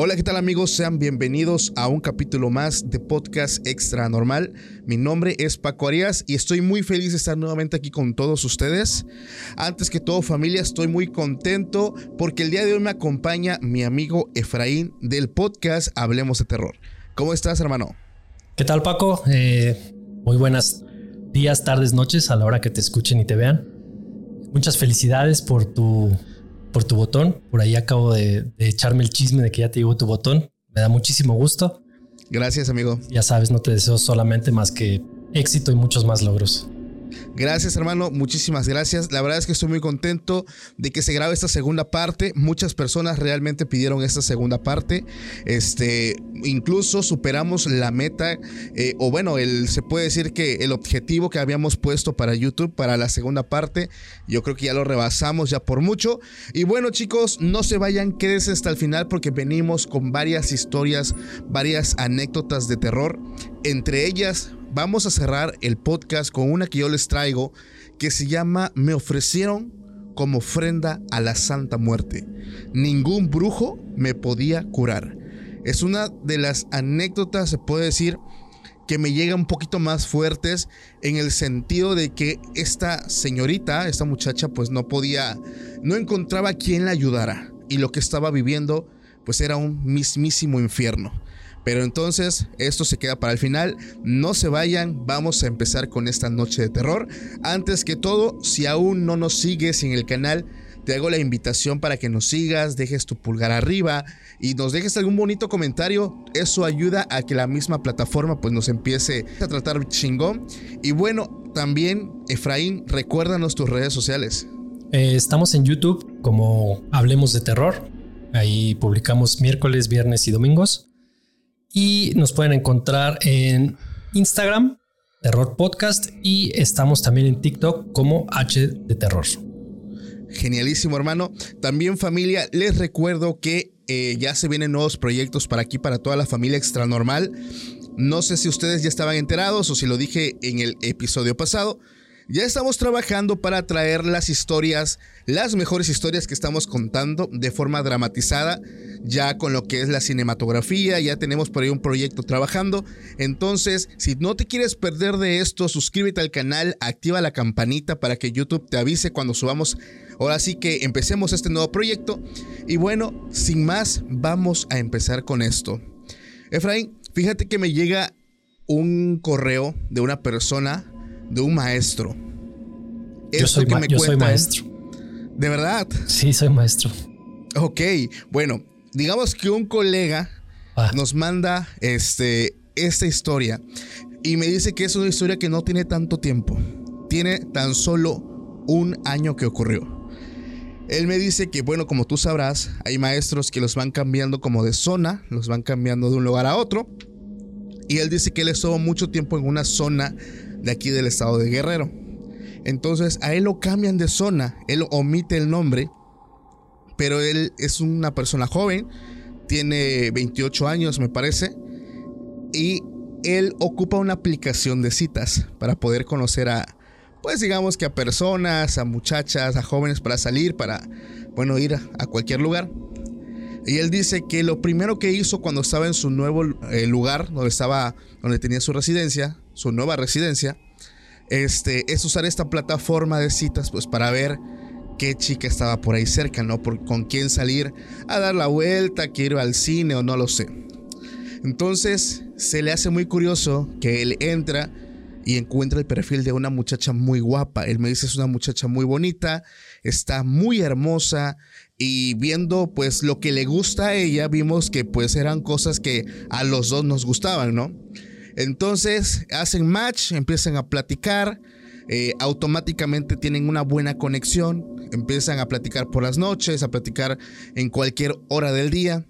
Hola, ¿qué tal amigos? Sean bienvenidos a un capítulo más de Podcast Extra Normal. Mi nombre es Paco Arias y estoy muy feliz de estar nuevamente aquí con todos ustedes. Antes que todo familia, estoy muy contento porque el día de hoy me acompaña mi amigo Efraín del podcast Hablemos de Terror. ¿Cómo estás, hermano? ¿Qué tal, Paco? Eh, muy buenas días, tardes, noches a la hora que te escuchen y te vean. Muchas felicidades por tu por tu botón. Por ahí acabo de, de, echarme el chisme de que ya te llegó tu botón. Me da muchísimo gusto. Gracias, amigo. Ya sabes, no te deseo solamente más que éxito y muchos más logros. Gracias, hermano. Muchísimas gracias. La verdad es que estoy muy contento de que se grabe esta segunda parte. Muchas personas realmente pidieron esta segunda parte. Este, incluso superamos la meta, eh, o bueno, el, se puede decir que el objetivo que habíamos puesto para YouTube para la segunda parte. Yo creo que ya lo rebasamos ya por mucho. Y bueno, chicos, no se vayan, quédense hasta el final porque venimos con varias historias, varias anécdotas de terror. Entre ellas, vamos a cerrar el podcast con una que yo les traigo que se llama Me ofrecieron como ofrenda a la Santa Muerte. Ningún brujo me podía curar. Es una de las anécdotas, se puede decir, que me llega un poquito más fuertes en el sentido de que esta señorita, esta muchacha, pues no podía, no encontraba quien la ayudara. Y lo que estaba viviendo, pues era un mismísimo infierno. Pero entonces esto se queda para el final. No se vayan, vamos a empezar con esta noche de terror. Antes que todo, si aún no nos sigues en el canal, te hago la invitación para que nos sigas, dejes tu pulgar arriba y nos dejes algún bonito comentario. Eso ayuda a que la misma plataforma pues nos empiece a tratar chingón. Y bueno, también Efraín, recuérdanos tus redes sociales. Eh, estamos en YouTube como Hablemos de Terror. Ahí publicamos miércoles, viernes y domingos. Y nos pueden encontrar en Instagram, Terror Podcast, y estamos también en TikTok como H de Terror. Genialísimo, hermano. También familia, les recuerdo que eh, ya se vienen nuevos proyectos para aquí, para toda la familia extra normal. No sé si ustedes ya estaban enterados o si lo dije en el episodio pasado. Ya estamos trabajando para traer las historias, las mejores historias que estamos contando de forma dramatizada, ya con lo que es la cinematografía, ya tenemos por ahí un proyecto trabajando. Entonces, si no te quieres perder de esto, suscríbete al canal, activa la campanita para que YouTube te avise cuando subamos. Ahora sí que empecemos este nuevo proyecto. Y bueno, sin más, vamos a empezar con esto. Efraín, fíjate que me llega un correo de una persona de un maestro. Yo, soy, que me yo soy maestro. ¿De verdad? Sí, soy maestro. Ok, bueno, digamos que un colega ah. nos manda este, esta historia y me dice que es una historia que no tiene tanto tiempo. Tiene tan solo un año que ocurrió. Él me dice que, bueno, como tú sabrás, hay maestros que los van cambiando como de zona, los van cambiando de un lugar a otro. Y él dice que él estuvo mucho tiempo en una zona de aquí del estado de Guerrero. Entonces a él lo cambian de zona, él omite el nombre, pero él es una persona joven, tiene 28 años me parece, y él ocupa una aplicación de citas para poder conocer a, pues digamos que a personas, a muchachas, a jóvenes para salir, para, bueno, ir a, cualquier lugar. Y él dice que lo primero que hizo cuando estaba en su nuevo eh, lugar, donde estaba, donde tenía su residencia, su nueva residencia, este, es usar esta plataforma de citas, pues para ver qué chica estaba por ahí cerca, ¿no? Por, con quién salir a dar la vuelta, quiero ir al cine o no lo sé. Entonces se le hace muy curioso que él entra y encuentra el perfil de una muchacha muy guapa. Él me dice es una muchacha muy bonita, está muy hermosa y viendo pues lo que le gusta a ella, vimos que pues eran cosas que a los dos nos gustaban, ¿no? Entonces hacen match, empiezan a platicar, eh, automáticamente tienen una buena conexión, empiezan a platicar por las noches, a platicar en cualquier hora del día.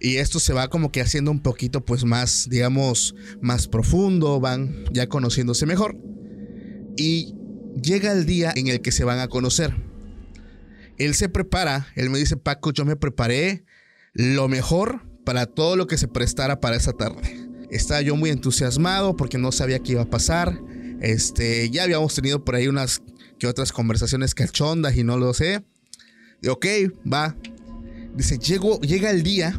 Y esto se va como que haciendo un poquito pues más, digamos, más profundo, van ya conociéndose mejor. Y llega el día en el que se van a conocer. Él se prepara, él me dice, Paco, yo me preparé lo mejor para todo lo que se prestara para esa tarde. Estaba yo muy entusiasmado porque no sabía qué iba a pasar. Este, ya habíamos tenido por ahí unas que otras conversaciones cachondas y no lo sé. Y ok, va. Dice, llega el día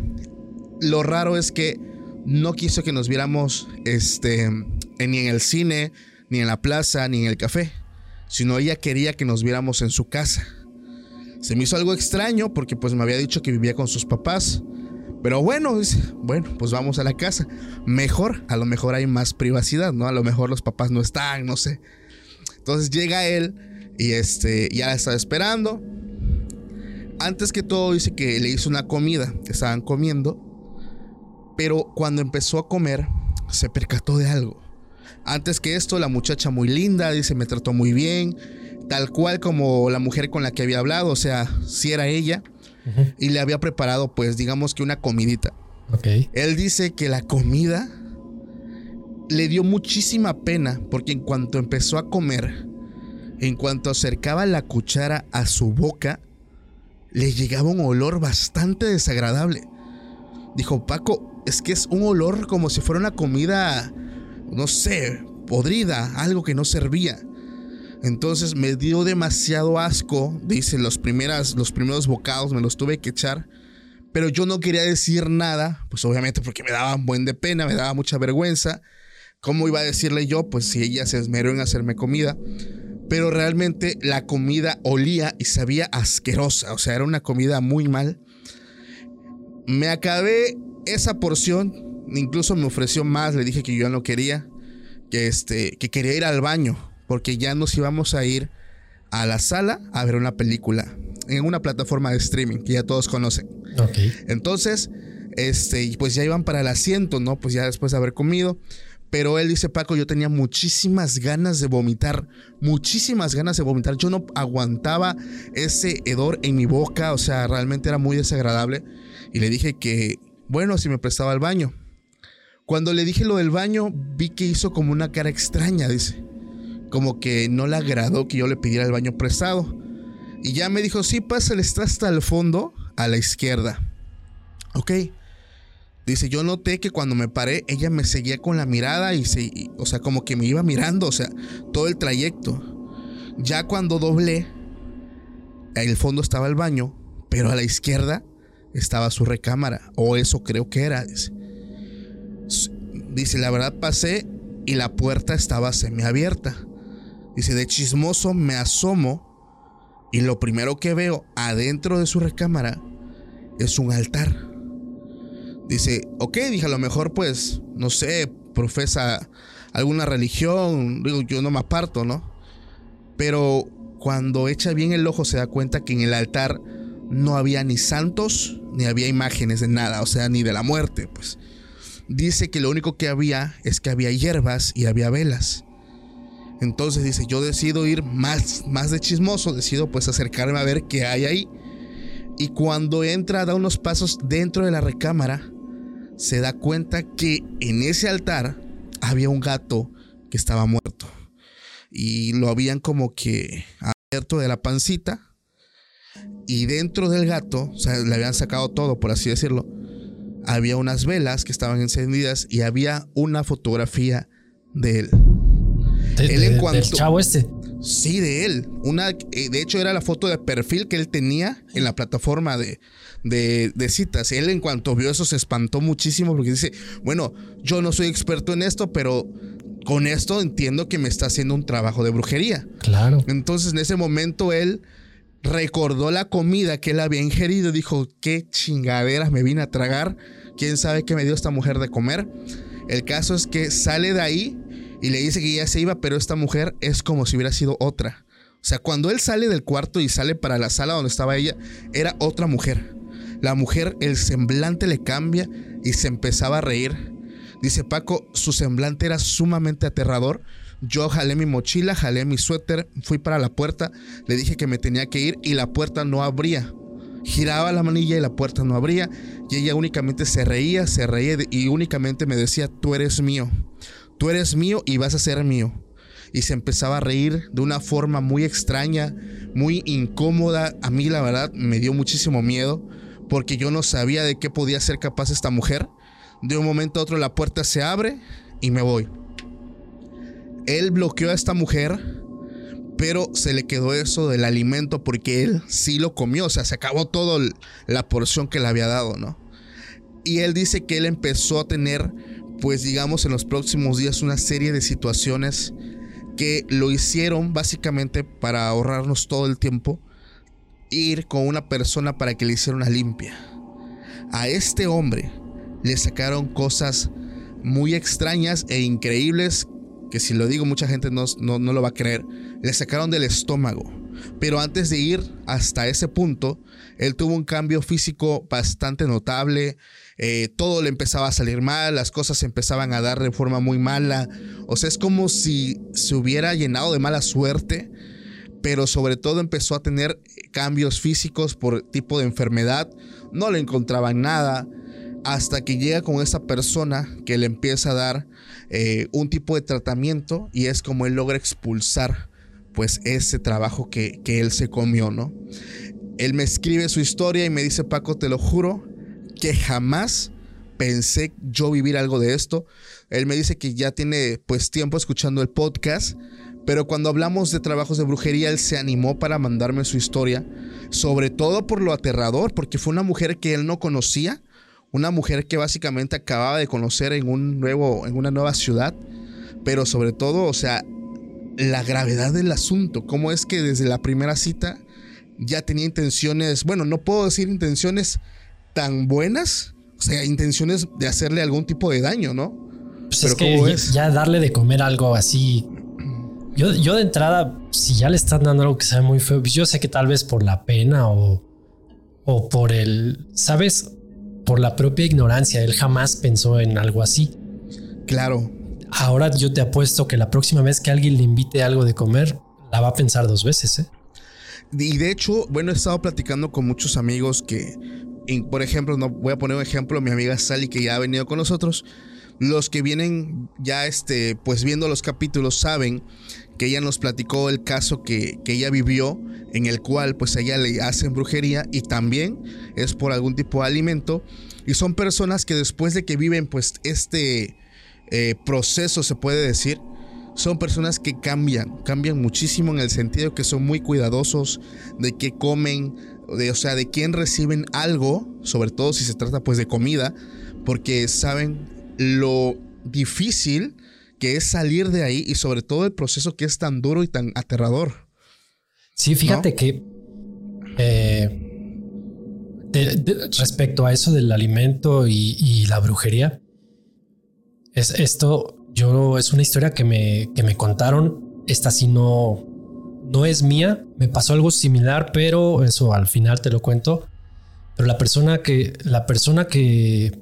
lo raro es que no quiso que nos viéramos este, ni en el cine, ni en la plaza, ni en el café, sino ella quería que nos viéramos en su casa. Se me hizo algo extraño porque pues me había dicho que vivía con sus papás. Pero bueno, bueno, pues vamos a la casa. Mejor, a lo mejor hay más privacidad, ¿no? A lo mejor los papás no están, no sé. Entonces llega él y este ya la estaba esperando. Antes que todo dice que le hizo una comida, estaban comiendo pero cuando empezó a comer, se percató de algo. Antes que esto, la muchacha muy linda, dice, me trató muy bien, tal cual como la mujer con la que había hablado, o sea, si era ella, y le había preparado, pues, digamos que una comidita. Él dice que la comida le dio muchísima pena, porque en cuanto empezó a comer, en cuanto acercaba la cuchara a su boca, le llegaba un olor bastante desagradable. Dijo, Paco, es que es un olor como si fuera una comida, no sé, podrida, algo que no servía. Entonces me dio demasiado asco, dice, los, primeras, los primeros bocados me los tuve que echar. Pero yo no quería decir nada, pues obviamente porque me daba un buen de pena, me daba mucha vergüenza. ¿Cómo iba a decirle yo? Pues si ella se esmeró en hacerme comida. Pero realmente la comida olía y sabía asquerosa, o sea, era una comida muy mal. Me acabé esa porción, incluso me ofreció más, le dije que yo no quería, que, este, que quería ir al baño, porque ya nos íbamos a ir a la sala a ver una película en una plataforma de streaming que ya todos conocen. Entonces, este, pues ya iban para el asiento, ¿no? Pues ya después de haber comido. Pero él dice, Paco, yo tenía muchísimas ganas de vomitar, muchísimas ganas de vomitar. Yo no aguantaba ese hedor en mi boca, o sea, realmente era muy desagradable. Y le dije que bueno, si me prestaba al baño. Cuando le dije lo del baño, vi que hizo como una cara extraña, dice. Como que no le agradó que yo le pidiera el baño prestado. Y ya me dijo, sí, pásale, está hasta el fondo, a la izquierda. Ok. Dice, yo noté que cuando me paré, ella me seguía con la mirada y se, o sea, como que me iba mirando, o sea, todo el trayecto. Ya cuando doblé, el fondo estaba el baño, pero a la izquierda estaba su recámara, o eso creo que era. Dice, dice la verdad pasé y la puerta estaba semiabierta. Dice, de chismoso me asomo y lo primero que veo adentro de su recámara es un altar. Dice, ok, dije, a lo mejor pues, no sé, profesa alguna religión, digo, yo no me aparto, ¿no? Pero cuando echa bien el ojo se da cuenta que en el altar no había ni santos, ni había imágenes de nada, o sea, ni de la muerte, pues. Dice que lo único que había es que había hierbas y había velas. Entonces dice, yo decido ir más, más de chismoso, decido pues acercarme a ver qué hay ahí. Y cuando entra, da unos pasos dentro de la recámara, se da cuenta que en ese altar había un gato que estaba muerto. Y lo habían como que abierto de la pancita y dentro del gato, o sea, le habían sacado todo, por así decirlo, había unas velas que estaban encendidas y había una fotografía de él. Él en cuanto, del chavo este. Sí, de él. Una, eh, de hecho, era la foto de perfil que él tenía en la plataforma de, de, de, citas. Él en cuanto vio eso se espantó muchísimo porque dice, bueno, yo no soy experto en esto, pero con esto entiendo que me está haciendo un trabajo de brujería. Claro. Entonces en ese momento él recordó la comida que él había ingerido y dijo, qué chingaderas me vine a tragar. ¿Quién sabe qué me dio esta mujer de comer? El caso es que sale de ahí y le dice que ya se iba, pero esta mujer es como si hubiera sido otra. O sea, cuando él sale del cuarto y sale para la sala donde estaba ella, era otra mujer. La mujer, el semblante le cambia y se empezaba a reír. Dice Paco, su semblante era sumamente aterrador. Yo jalé mi mochila, jalé mi suéter, fui para la puerta, le dije que me tenía que ir y la puerta no abría. Giraba la manilla y la puerta no abría y ella únicamente se reía, se reía y únicamente me decía, tú eres mío tú eres mío y vas a ser mío. Y se empezaba a reír de una forma muy extraña, muy incómoda. A mí la verdad me dio muchísimo miedo porque yo no sabía de qué podía ser capaz esta mujer. De un momento a otro la puerta se abre y me voy. Él bloqueó a esta mujer, pero se le quedó eso del alimento porque él sí lo comió, o sea, se acabó toda la porción que le había dado, ¿no? Y él dice que él empezó a tener pues digamos en los próximos días una serie de situaciones que lo hicieron básicamente para ahorrarnos todo el tiempo, ir con una persona para que le hiciera una limpia. A este hombre le sacaron cosas muy extrañas e increíbles que si lo digo mucha gente no, no, no, lo va a creer, le sacaron del estómago. Pero antes de ir hasta ese punto, él tuvo un cambio físico bastante notable, eh, todo le empezaba a salir mal, las cosas se empezaban a dar de forma muy mala. O sea, es como si se hubiera llenado de mala suerte, pero sobre todo empezó a tener cambios físicos por tipo de enfermedad. No le encontraban nada hasta que llega con esta persona que le empieza a dar eh, un tipo de tratamiento y es como él logra expulsar pues ese trabajo que, que él se comió, ¿no? Él me escribe su historia y me dice, Paco, te lo juro, que jamás pensé yo vivir algo de esto. Él me dice que ya tiene pues tiempo escuchando el podcast, pero cuando hablamos de trabajos de brujería, él se animó para mandarme su historia, sobre todo por lo aterrador, porque fue una mujer que él no conocía, una mujer que básicamente acababa de conocer en un nuevo en una nueva ciudad, pero sobre todo, o sea, la gravedad del asunto, cómo es que desde la primera cita ya tenía intenciones, bueno, no puedo decir intenciones tan buenas, o sea, intenciones de hacerle algún tipo de daño, ¿no? Pues es que ya darle de comer algo así. Yo, yo de entrada, si ya le están dando algo que sabe muy feo, pues yo sé que tal vez por la pena o, o por el, ¿sabes? Por la propia ignorancia, él jamás pensó en algo así. Claro. Ahora yo te apuesto que la próxima vez que alguien le invite algo de comer, la va a pensar dos veces, ¿eh? Y de hecho, bueno, he estado platicando con muchos amigos que por ejemplo, no voy a poner un ejemplo, mi amiga Sally que ya ha venido con nosotros, los que vienen ya este, pues viendo los capítulos saben que ella nos platicó el caso que, ella vivió, en el cual pues ella le hacen brujería y también es por algún tipo de alimento. Y son personas que después de que viven pues este eh, proceso, se puede decir, son personas que cambian, cambian muchísimo en el sentido que son muy cuidadosos de qué comen, de, o sea, de quién reciben algo, sobre todo si se trata pues de comida, porque saben lo difícil que es salir de ahí y sobre todo el proceso que es tan duro y tan aterrador. Sí, fíjate que eh, respecto a eso del alimento y, la brujería, es esto, yo es una historia que me, que me contaron. Esta sí no, no es mía, me pasó algo similar, pero eso al final te lo cuento. Pero la persona que, la persona que,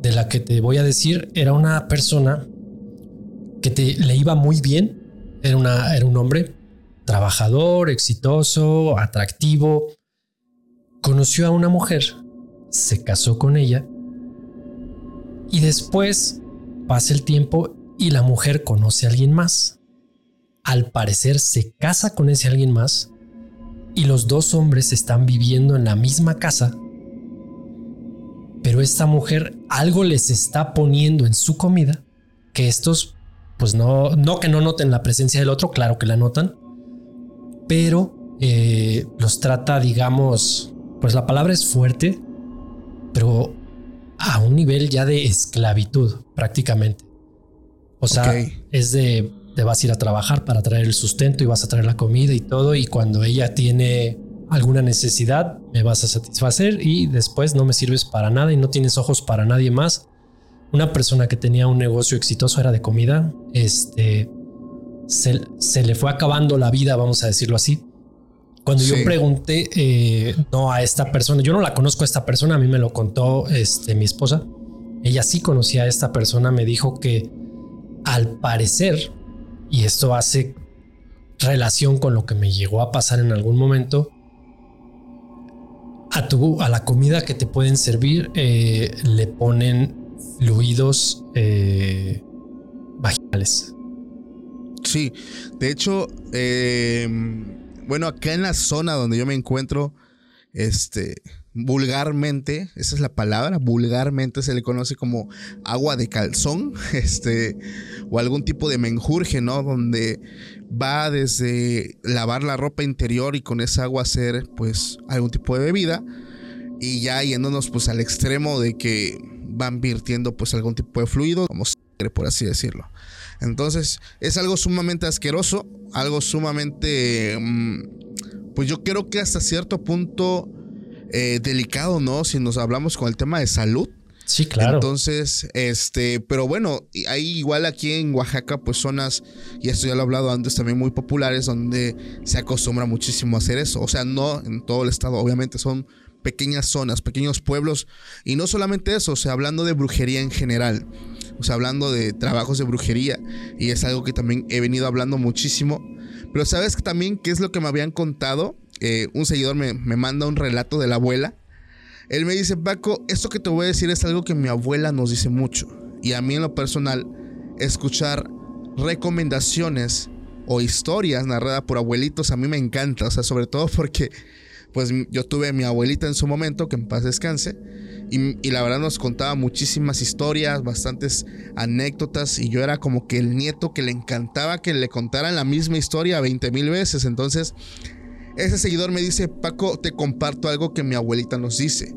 de la que te voy a decir, era una persona que te, le iba muy bien. Era, una, era un hombre trabajador, exitoso, atractivo. Conoció a una mujer, se casó con ella y después pasa el tiempo y la mujer conoce a alguien más al parecer se casa con ese alguien más y los dos hombres están viviendo en la misma casa, pero esta mujer algo les está poniendo en su comida que estos, pues no, no que no noten la presencia del otro, claro que la notan, pero eh, los trata, digamos, pues la palabra es fuerte, pero a un nivel ya de esclavitud prácticamente. O sea, es de te vas a ir a trabajar para traer el sustento y vas a traer la comida y todo. Y cuando ella tiene alguna necesidad, me vas a satisfacer y después no me sirves para nada y no tienes ojos para nadie más. Una persona que tenía un negocio exitoso era de comida. Este se, le fue acabando la vida, vamos a decirlo así. Cuando yo pregunté eh, no a esta persona, yo no la conozco a esta persona, a mí me lo contó este, mi esposa. Ella sí conocía a esta persona, me dijo que al parecer y esto hace relación con lo que me llegó a pasar en algún momento. A, tu, a la comida que te pueden servir eh, le ponen fluidos eh, vaginales. Sí, de hecho, eh, bueno, acá en la zona donde yo me encuentro, este, vulgarmente, esa es la palabra, vulgarmente se le conoce como agua de calzón, este, o algún tipo de menjurje, ¿no? Donde va desde lavar la ropa interior y con esa agua hacer, pues, algún tipo de bebida, y ya yéndonos, pues, al extremo de que van virtiendo, pues, algún tipo de fluido, como sangre, por así decirlo. Entonces, es algo sumamente asqueroso, algo sumamente, mm, pues yo creo que hasta cierto punto eh, delicado, ¿no? Si nos hablamos con el tema de salud. Sí, claro. Entonces, este, pero bueno, hay igual aquí en Oaxaca, pues zonas, y esto ya lo he hablado antes, también muy populares, donde se acostumbra muchísimo a hacer eso. O sea, no en todo el estado, obviamente son pequeñas zonas, pequeños pueblos, y no solamente eso, o sea, hablando de brujería en general, o sea, hablando de trabajos de brujería, y es algo que también he venido hablando muchísimo. Pero sabes también qué es lo que me habían contado eh, un seguidor me, manda un relato de la abuela. Él me dice, Paco, esto que te voy a decir es algo que mi abuela nos dice mucho. Y a mí en lo personal, escuchar recomendaciones o historias narradas por abuelitos a mí me encanta. O sea, sobre todo porque pues yo tuve a mi abuelita en su momento, que en paz descanse. Y, y, la verdad nos contaba muchísimas historias, bastantes anécdotas. Y yo era como que el nieto que le encantaba que le contaran la misma historia 20 mil veces. Entonces ese seguidor me dice, Paco, te comparto algo que mi abuelita nos dice.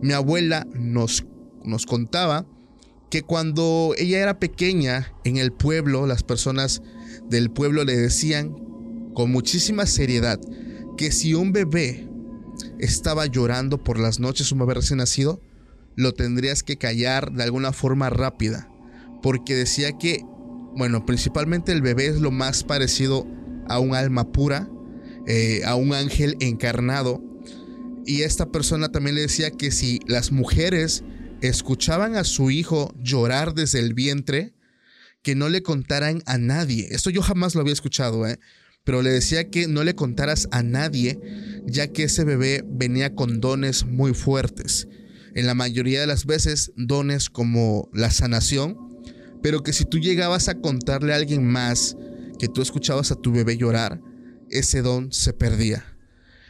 Mi abuela nos, nos contaba que cuando ella era pequeña en el pueblo, las personas del pueblo le decían con muchísima seriedad que si un bebé estaba llorando por las noches, un bebé recién nacido, lo tendrías que callar de alguna forma rápida. Porque decía que, bueno, principalmente el bebé es lo más parecido a un alma pura eh, a un ángel encarnado. Y esta persona también le decía que si las mujeres escuchaban a su hijo llorar desde el vientre, que no le contaran a nadie. Esto yo jamás lo había escuchado, ¿eh? pero le decía que no le contaras a nadie, ya que ese bebé venía con dones muy fuertes. En la mayoría de las veces, dones como la sanación, pero que si tú llegabas a contarle a alguien más que tú escuchabas a tu bebé llorar, ese don se perdía.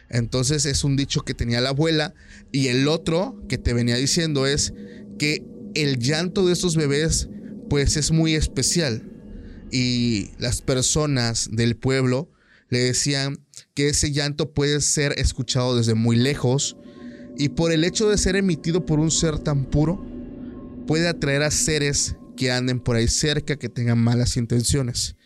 Entonces es un dicho que tenía la abuela y el otro que te venía diciendo es que el llanto de estos bebés pues es muy especial y las personas del pueblo le decían que ese llanto puede ser escuchado desde muy lejos y por el hecho de ser emitido por un ser tan puro puede atraer a seres que anden por ahí cerca que tengan malas intenciones.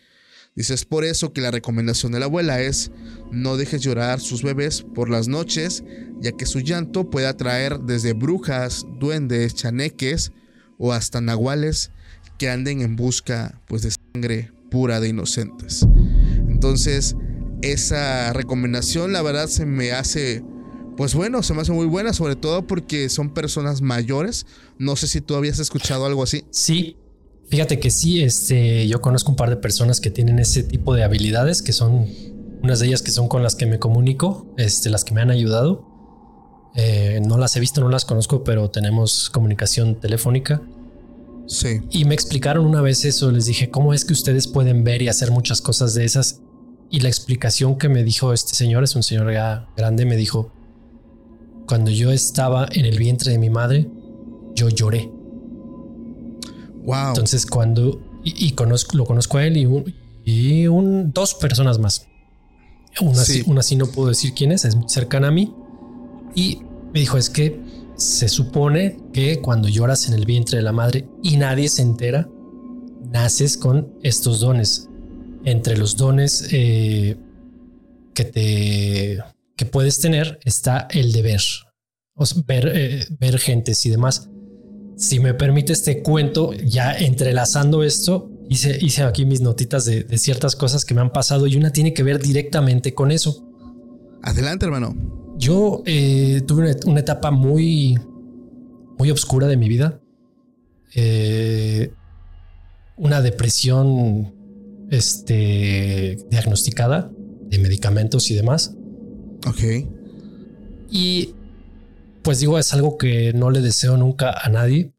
Dice, es por eso que la recomendación de la abuela es no dejes llorar sus bebés por las noches, ya que su llanto puede atraer desde brujas, duendes, chaneques o hasta nahuales que anden en busca pues de sangre pura de inocentes. Entonces, esa recomendación la verdad se me hace pues bueno, se me hace muy buena, sobre todo porque son personas mayores. No sé si tú habías escuchado algo así. Sí, Fíjate que sí, este, yo conozco un par de personas que tienen ese tipo de habilidades, que son unas de ellas que son con las que me comunico, este, las que me han ayudado. Eh, no las he visto, no las conozco, pero tenemos comunicación telefónica. Sí. Y me explicaron una vez eso, les dije, ¿cómo es que ustedes pueden ver y hacer muchas cosas de esas? Y la explicación que me dijo este señor, es un señor ya grande, me dijo, cuando yo estaba en el vientre de mi madre, yo lloré. Entonces, cuando. Y, conozco, lo conozco a él y, un, y un, dos personas más. Una, sí. una sí no puedo decir quién es, es muy cercana a mí. Y me dijo, es que se supone que cuando lloras en el vientre de la madre y nadie se entera, naces con estos dones. Entre los dones eh, que te que puedes tener está el de ver, o ver, eh, ver gentes y demás. Si me permite este cuento, ya entrelazando esto, hice, hice aquí mis notitas de, ciertas cosas que me han pasado y una tiene que ver directamente con eso. Adelante, hermano. Yo eh, tuve una, etapa muy, muy oscura de mi vida. Eh, una depresión este, diagnosticada de medicamentos y demás. Ok. Y pues digo, es algo que no le deseo nunca a nadie.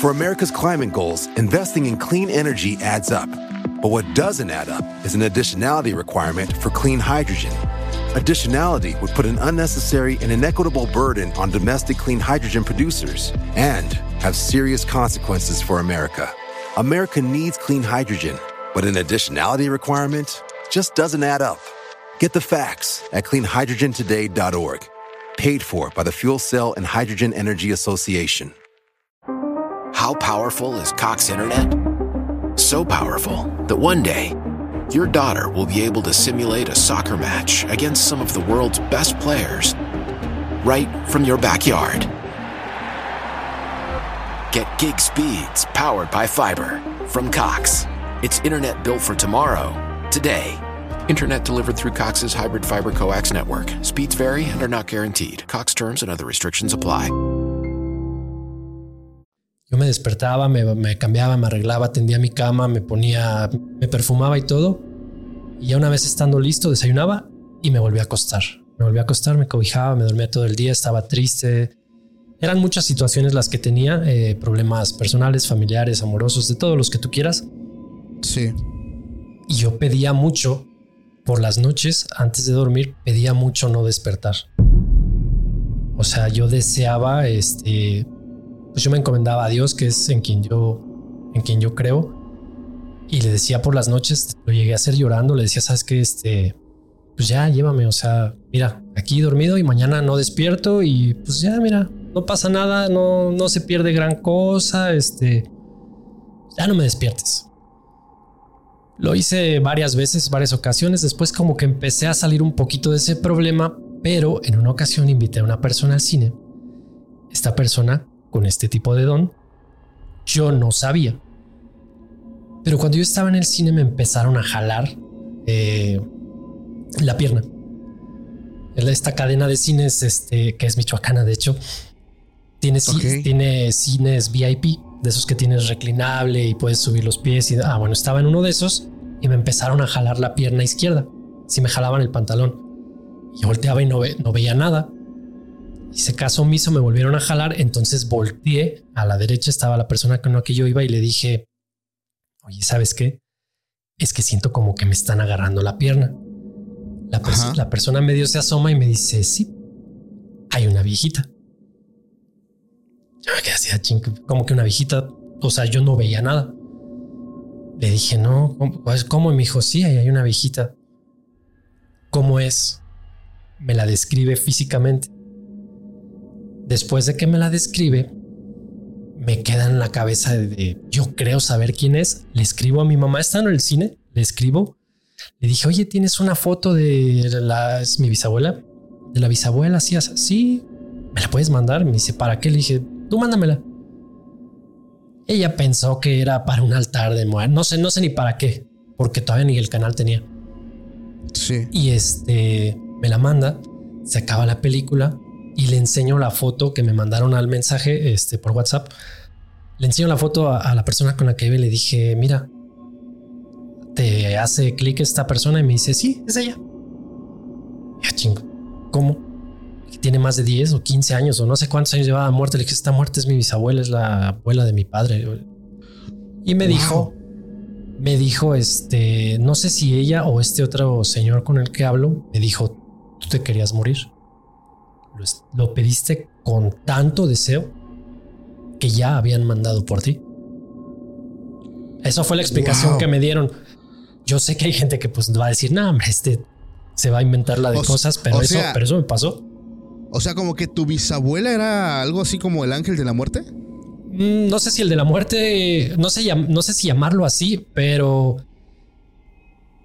For America's climate goals, investing in clean energy adds up. But what doesn't add up is an additionality requirement for clean hydrogen. Additionality would put an unnecessary and inequitable burden on domestic clean hydrogen producers and have serious consequences for America. America needs clean hydrogen, but an additionality requirement just doesn't add up. Get the facts at cleanhydrogentoday.org. Paid for by the Fuel Cell and Hydrogen Energy Association. How powerful is Cox Internet? So powerful that one day, your daughter will be able to simulate a soccer match against some of the world's best players right from your backyard. Get gig speeds powered by fiber from Cox. It's internet built for tomorrow, today. Internet delivered through Cox's hybrid fiber coax network. Speeds vary and are not guaranteed. Cox terms and other restrictions apply. Yo me despertaba, me, me cambiaba, me arreglaba, tendía mi cama, me ponía, me perfumaba y todo. Y ya una vez estando listo, desayunaba y me volví a acostar. Me volví a acostar, me cobijaba, me dormía todo el día, estaba triste, Eran muchas situaciones las que tenía, eh, problemas personales, familiares, amorosos, de todos los que tú quieras. Sí. Y yo pedía mucho por las noches, antes de dormir, pedía mucho no despertar. O sea, yo deseaba, este, pues yo me encomendaba a Dios, que es en quien yo, en quien yo creo. Y le decía por las noches, lo llegué a hacer llorando, le decía, sabes que este, pues ya llévame, o sea, mira, aquí dormido y mañana no despierto y pues ya, mira, no pasa nada, no, no se pierde gran cosa, este, ya no me despiertes. Lo hice varias veces, varias ocasiones, después como que empecé a salir un poquito de ese problema, pero en una ocasión invité a una persona al cine. Esta persona, con este tipo de don, yo no sabía. Pero cuando yo estaba en el cine me empezaron a jalar eh, la pierna. Esta cadena de cines, este, que es michoacana, de hecho, tiene, tiene cines VIP, de esos que tienes reclinable y puedes subir los pies. Y, ah, bueno, estaba en uno de esos y me empezaron a jalar la pierna izquierda. Si me jalaban el pantalón. Y volteaba y no, no veía nada. Y se caso omiso, me volvieron a jalar. Entonces volteé. A la derecha estaba la persona con la que yo iba y le dije, oye, ¿sabes qué? Es que siento como que me están agarrando la pierna. La, la persona medio se asoma y me dice, sí, hay una viejita. Yo me quedé así, como que una viejita, o sea, yo no veía nada. Le dije, no, ¿cómo? Pues, ¿cómo? Y me dijo, sí, hay una viejita. ¿Cómo es? Me la describe físicamente. Después de que me la describe, me queda en la cabeza de, yo creo saber quién es. Le escribo a mi mamá, está en el cine, le escribo. Le dije, oye, ¿tienes una foto de la, mi bisabuela? De la bisabuela, sí, sí, ¿me la puedes mandar? Me dice, ¿para qué? Le dije, tú mándamela. Ella pensó que era para un altar de muerte. No sé, no sé ni para qué, porque todavía ni el canal tenía. Sí. Y este me la manda, se acaba la película y le enseño la foto que me mandaron al mensaje este, por WhatsApp. Le enseño la foto a, la persona con la que iba y le dije, mira, te hace clic esta persona y me dice, sí, es ella. Ya chingo, ¿cómo? Tiene más de 10 o 15 años o no sé cuántos años llevaba muerte. Le dije, esta muerte es mi bisabuela, es la abuela de mi padre. Y me dijo, me dijo, este, no sé si ella o este otro señor con el que hablo, me dijo, tú te querías morir. Lo, pediste con tanto deseo que ya habían mandado por ti. Eso fue la explicación que me dieron. Yo sé que hay gente que pues va a decir, no, hombre, este se va a inventar la de cosas, pero eso, pero eso me pasó. O sea, como que tu bisabuela era algo así como el ángel de la muerte. Mm, no sé si el de la muerte, no sé, no sé si llamarlo así, pero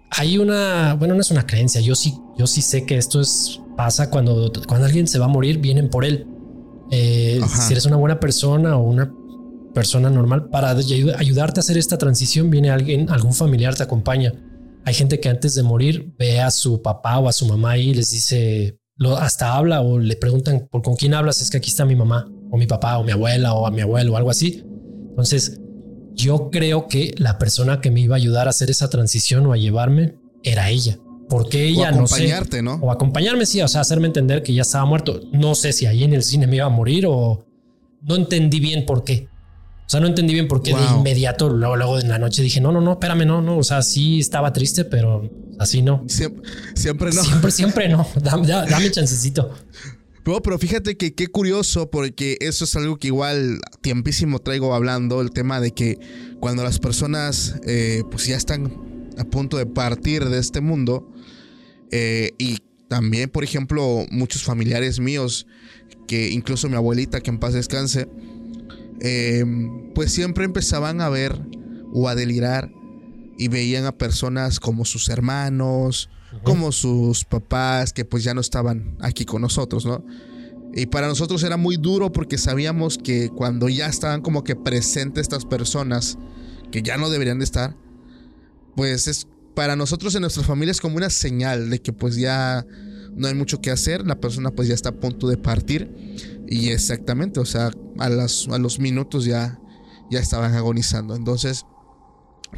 hay una, bueno, no es una creencia. Yo sí, yo sí sé que esto es pasa cuando, cuando alguien se va a morir, vienen por él. Eh, si eres una buena persona o una persona normal, para ayudarte a hacer esta transición, viene alguien, algún familiar te acompaña. Hay gente que antes de morir ve a su papá o a su mamá y les dice, lo, hasta habla o le preguntan por con quién hablas, es que aquí está mi mamá o mi papá o mi abuela o a mi abuelo o algo así. Entonces, yo creo que la persona que me iba a ayudar a hacer esa transición o a llevarme era ella. Porque ella o acompañarte, no sé. ¿no? O acompañarme, sí, o sea, hacerme entender que ya estaba muerto. No sé si ahí en el cine me iba a morir o no entendí bien por qué. O sea, no entendí bien por qué de inmediato, luego, luego en la noche dije, no, no, no, espérame, no, no. O sea, sí estaba triste, pero así no. Siempre, no. Siempre, siempre no. Dame, dame chancecito. Pero, pero fíjate que qué curioso, porque eso es algo que igual tiempísimo traigo hablando, el tema de que cuando las personas eh, pues ya están a punto de partir de este mundo, eh, y también, por ejemplo, muchos familiares míos, que incluso mi abuelita, que en paz descanse, em, pues siempre empezaban a ver o a delirar y veían a personas como sus hermanos, como sus papás, que pues ya no estaban aquí con nosotros, ¿no? Y para nosotros era muy duro porque sabíamos que cuando ya estaban como que presentes estas personas que ya no deberían de estar, pues es para nosotros en nuestra familia es como una señal de que pues ya no hay mucho que hacer, la persona pues ya está a punto de partir y exactamente, o sea, a, las, a los minutos ya, ya estaban agonizando. Entonces,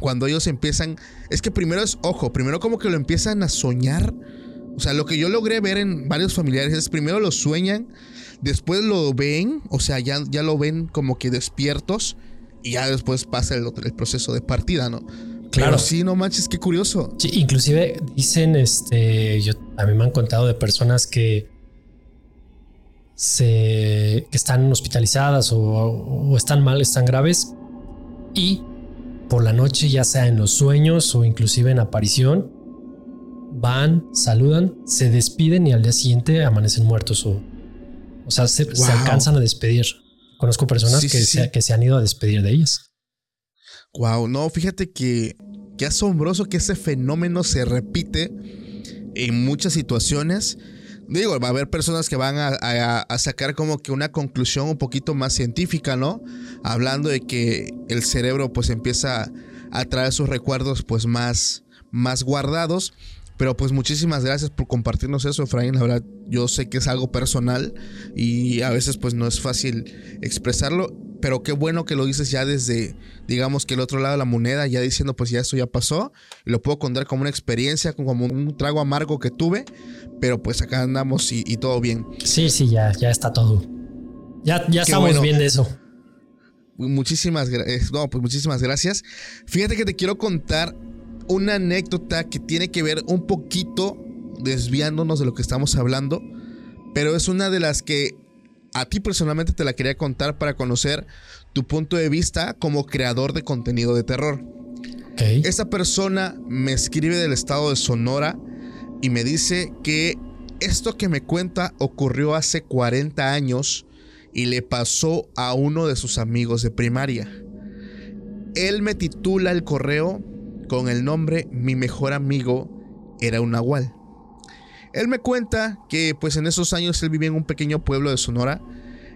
cuando ellos empiezan, es que primero es, ojo, primero como que lo empiezan a soñar. O sea, lo que yo logré ver en varios familiares es primero lo sueñan, después lo ven, o sea, ya, ya lo ven como que despiertos y ya después pasa el, el proceso de partida, ¿no? Claro. sí, no manches, qué curioso. Sí, inclusive dicen, este, yo, a mí me han contado de personas que se, que están hospitalizadas o, o están mal, están graves y por la noche, ya sea en los sueños o inclusive en aparición, van, saludan, se despiden y al día siguiente amanecen muertos o, o sea, se, alcanzan a despedir. Conozco personas que, Se, que se han ido a despedir de ellas. Wow, no, fíjate que qué asombroso que ese fenómeno se repite en muchas situaciones. Digo, va a haber personas que van a, sacar como que una conclusión un poquito más científica, ¿no? Hablando de que el cerebro pues empieza a traer sus recuerdos pues más, más guardados. Pero pues muchísimas gracias por compartirnos eso, Efraín. La verdad, yo sé que es algo personal y a veces pues no es fácil expresarlo pero qué bueno que lo dices ya desde, digamos que el otro lado de la moneda, ya diciendo, pues ya esto ya pasó, y lo puedo contar como una experiencia, como un trago amargo que tuve, pero pues acá andamos y, todo bien. Sí, sí, ya, ya está todo. Ya, ya estamos bien de eso. Muchísimas gracias. No, pues muchísimas gracias. Fíjate que te quiero contar una anécdota que tiene que ver un poquito desviándonos de lo que estamos hablando, pero es una de las que a ti personalmente te la quería contar para conocer tu punto de vista como creador de contenido de terror. Esta persona me escribe del estado de Sonora y me dice que esto que me cuenta ocurrió hace 40 años y le pasó a uno de sus amigos de primaria. Él me titula el correo con el nombre Mi mejor amigo era un nahual. Él me cuenta que pues en esos años él vivía en un pequeño pueblo de Sonora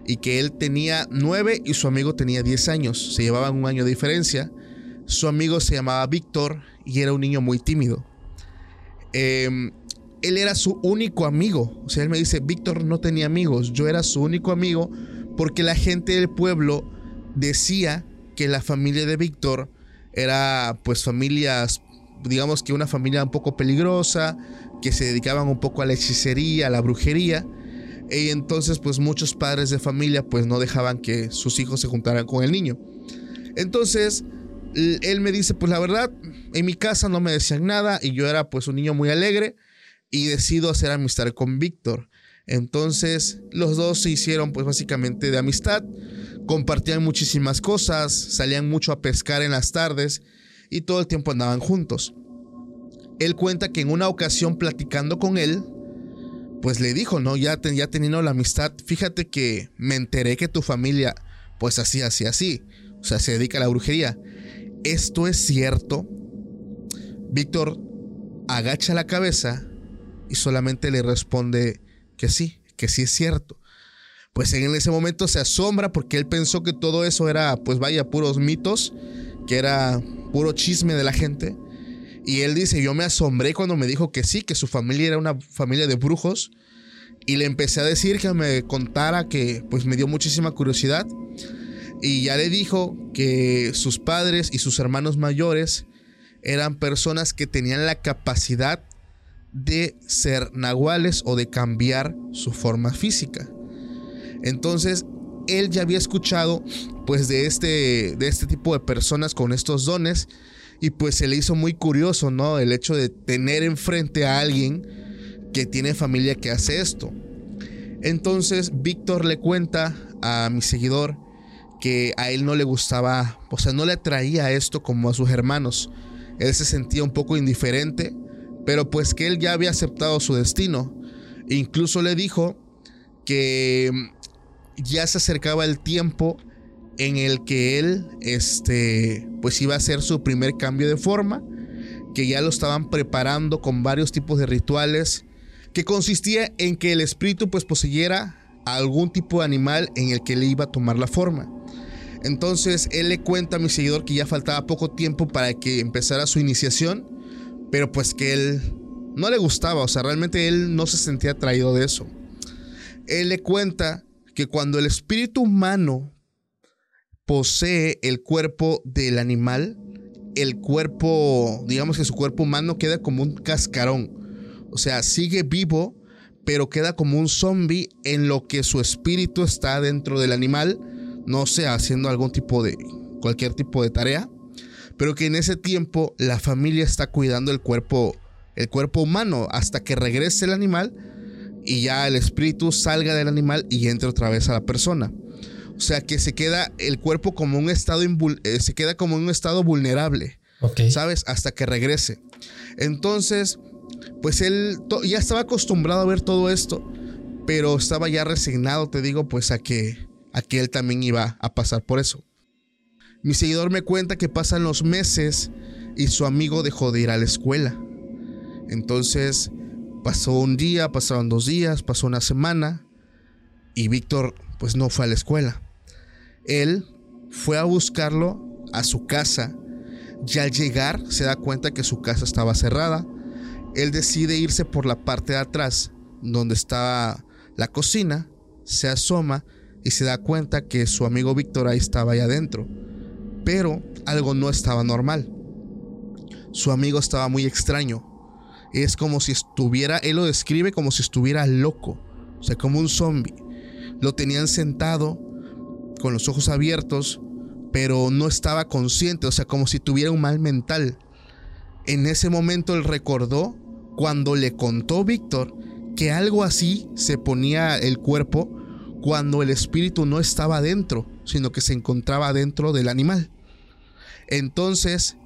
y que él tenía nueve y su amigo tenía diez años. Se llevaban un año de diferencia. Su amigo se llamaba Víctor y era un niño muy tímido. Em, él era su único amigo. O sea, él me dice, Víctor no tenía amigos. Yo era su único amigo porque la gente del pueblo decía que la familia de Víctor era pues familias, digamos que una familia un poco peligrosa, que se dedicaban un poco a la hechicería, a la brujería. Y entonces pues muchos padres de familia pues no dejaban que sus hijos se juntaran con el niño. Entonces él me dice pues la verdad en mi casa no me decían nada y yo era pues un niño muy alegre y decido hacer amistad con Víctor. Entonces los dos se hicieron pues básicamente de amistad, compartían muchísimas cosas, salían mucho a pescar en las tardes y todo el tiempo andaban juntos. Él cuenta que en una ocasión platicando con él, pues le dijo, ¿no? Ya, ya teniendo la amistad, fíjate que me enteré que tu familia, pues así, así, así, o sea, se dedica a la brujería. ¿Esto es cierto? Víctor agacha la cabeza y solamente le responde que sí, que sí es cierto. Pues en ese momento se asombra porque él pensó que todo eso era, pues vaya, puros mitos, que era puro chisme de la gente. Y él dice, yo me asombré cuando me dijo que sí, que su familia era una familia de brujos. Y le empecé a decir que me contara que pues me dio muchísima curiosidad. Y ya le dijo que sus padres y sus hermanos mayores eran personas que tenían la capacidad de ser nahuales o de cambiar su forma física. Entonces, él ya había escuchado pues de este, de este tipo de personas con estos dones y pues se le hizo muy curioso, ¿no? El hecho de tener enfrente a alguien que tiene familia que hace esto. Entonces, Víctor le cuenta a mi seguidor que a él no le gustaba, o sea, no le atraía esto como a sus hermanos. Él se sentía un poco indiferente, pero pues que él ya había aceptado su destino. incluso le dijo que ya se acercaba el tiempo en el que él este pues iba a hacer su primer cambio de forma, que ya lo estaban preparando con varios tipos de rituales que consistía en que el espíritu pues poseyera algún tipo de animal en el que le iba a tomar la forma. Entonces él le cuenta a mi seguidor que ya faltaba poco tiempo para que empezara su iniciación, pero pues que él no le gustaba, o sea, realmente él no se sentía atraído de eso. Él le cuenta que cuando el espíritu humano posee el cuerpo del animal, el cuerpo, digamos que su cuerpo humano queda como un cascarón. O sea, sigue vivo, pero queda como un zombie en lo que su espíritu está dentro del animal, no sea haciendo algún tipo de, cualquier tipo de tarea, pero que en ese tiempo la familia está cuidando el cuerpo, el cuerpo humano hasta que regrese el animal y ya el espíritu salga del animal y entre otra vez a la persona. O sea que se queda el cuerpo como un estado eh, se queda como un estado vulnerable. ¿Sabes? Hasta que regrese. Entonces, pues él ya estaba acostumbrado a ver todo esto, pero estaba ya resignado, te digo, pues a que, a que él también iba a pasar por eso. Mi seguidor me cuenta que pasan los meses y su amigo dejó de ir a la escuela. Entonces, Pasó un día, pasaron dos días, pasó una semana y Víctor pues no fue a la escuela. Él fue a buscarlo a su casa y al llegar se da cuenta que su casa estaba cerrada. Él decide irse por la parte de atrás donde estaba la cocina, se asoma y se da cuenta que su amigo Víctor ahí estaba ahí adentro. Pero algo no estaba normal. Su amigo estaba muy extraño es como si estuviera, él lo describe como si estuviera loco, o sea, como un zombie. Lo tenían sentado con los ojos abiertos, pero no estaba consciente, o sea, como si tuviera un mal mental. En ese momento él recordó cuando le contó Víctor que algo así se ponía el cuerpo cuando el espíritu no estaba dentro, sino que se encontraba dentro del animal. Entonces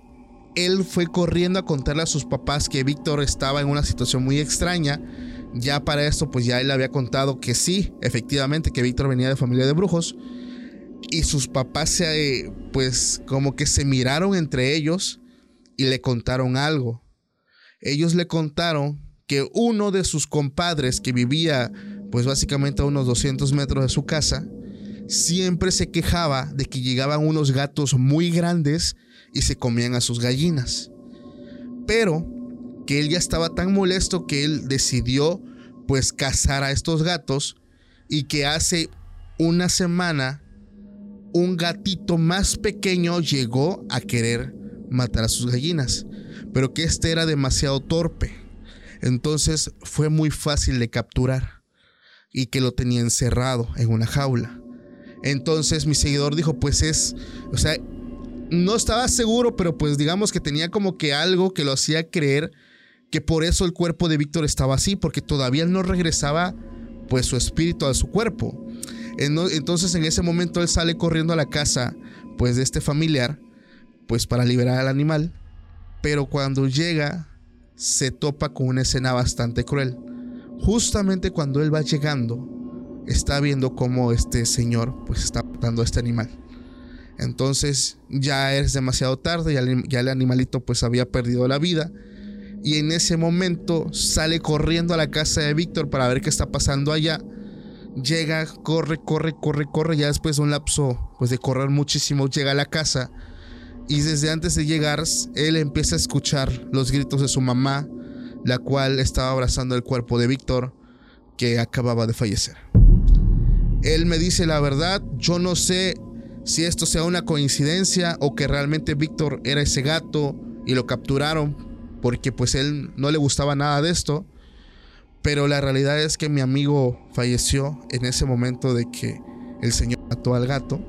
él fue corriendo a contarle a sus papás que Víctor estaba en una situación muy extraña. Ya para esto, pues ya él había contado que sí, efectivamente, que Víctor venía de familia de brujos. Y sus papás se, pues como que se miraron entre ellos y le contaron algo. Ellos le contaron que uno de sus compadres que vivía pues básicamente a unos 200 metros de su casa, siempre se quejaba de que llegaban unos gatos muy grandes y se comían a sus gallinas. Pero que él ya estaba tan molesto que él decidió pues cazar a estos gatos y que hace una semana un gatito más pequeño llegó a querer matar a sus gallinas, pero que este era demasiado torpe. Entonces fue muy fácil de capturar y que lo tenía encerrado en una jaula. Entonces mi seguidor dijo, pues es, o sea, no estaba seguro, pero pues digamos que tenía como que algo que lo hacía creer que por eso el cuerpo de Víctor estaba así, porque todavía no regresaba pues su espíritu a su cuerpo. Entonces en ese momento él sale corriendo a la casa pues de este familiar, pues para liberar al animal, pero cuando llega se topa con una escena bastante cruel. Justamente cuando él va llegando, está viendo cómo este señor pues está matando a este animal. Entonces ya es demasiado tarde, ya, ya el animalito pues había perdido la vida. Y en ese momento sale corriendo a la casa de Víctor para ver qué está pasando allá. Llega, corre, corre, corre, corre. Ya después de un lapso pues de correr muchísimo, llega a la casa. Y desde antes de llegar, él empieza a escuchar los gritos de su mamá, la cual estaba abrazando el cuerpo de Víctor, que acababa de fallecer. Él me dice la verdad, yo no sé si esto sea una coincidencia o que realmente Víctor era ese gato y lo capturaron porque pues él no le gustaba nada de esto. Pero la realidad es que mi amigo falleció en ese momento de que el señor mató al gato.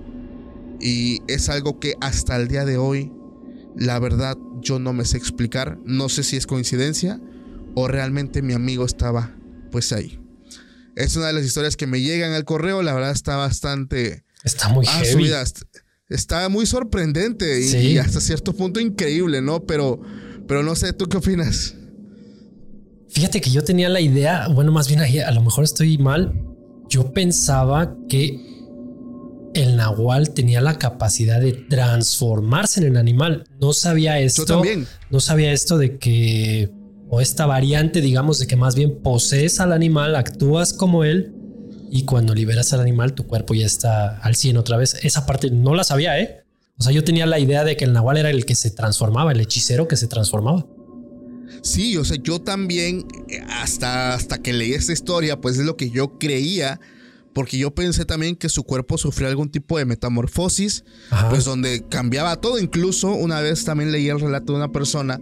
Y es algo que hasta el día de hoy, la verdad, yo no me sé explicar. No sé si es coincidencia o realmente mi amigo estaba pues ahí. Es una de las historias que me llegan al correo. La verdad está bastante Está muy ah, heavy. Está muy sorprendente y, hasta cierto punto increíble, ¿no? Pero, pero no sé, ¿tú qué opinas? Fíjate que yo tenía la idea, bueno, más bien a lo mejor estoy mal. Yo pensaba que el nahual tenía la capacidad de transformarse en el animal. No sabía esto. Yo también. No sabía esto de que, o esta variante, digamos, de que más bien posees al animal, actúas como él y cuando liberas al animal tu cuerpo ya está al 100 otra vez. Esa parte no la sabía, ¿eh? O sea, yo tenía la idea de que el nahual era el que se transformaba, el hechicero que se transformaba. Sí, o sea, yo también, hasta, hasta que leí esta historia, pues es lo que yo creía, porque yo pensé también que su cuerpo sufría algún tipo de metamorfosis, pues donde cambiaba todo. Incluso una vez también leí el relato de una persona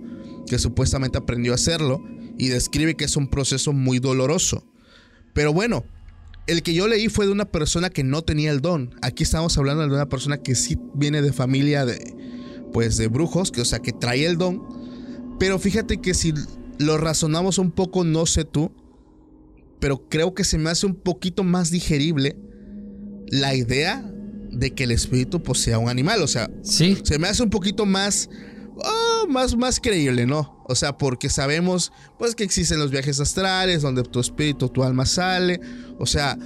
que supuestamente aprendió a hacerlo y describe que es un proceso muy doloroso. Pero bueno, el que yo leí fue de una persona que no tenía el don. Aquí estamos hablando de una persona que sí viene de familia de, pues, de brujos, que, o sea, que trae el don. Pero fíjate que si lo razonamos un poco, no sé tú, pero creo que se me hace un poquito más digerible la idea de que el espíritu posea un animal. O sea, ¿Sí? se me hace un poquito más, oh, más, más creíble, ¿no? O sea, porque sabemos pues que existen los viajes astrales donde tu espíritu, tu alma sale. O sea,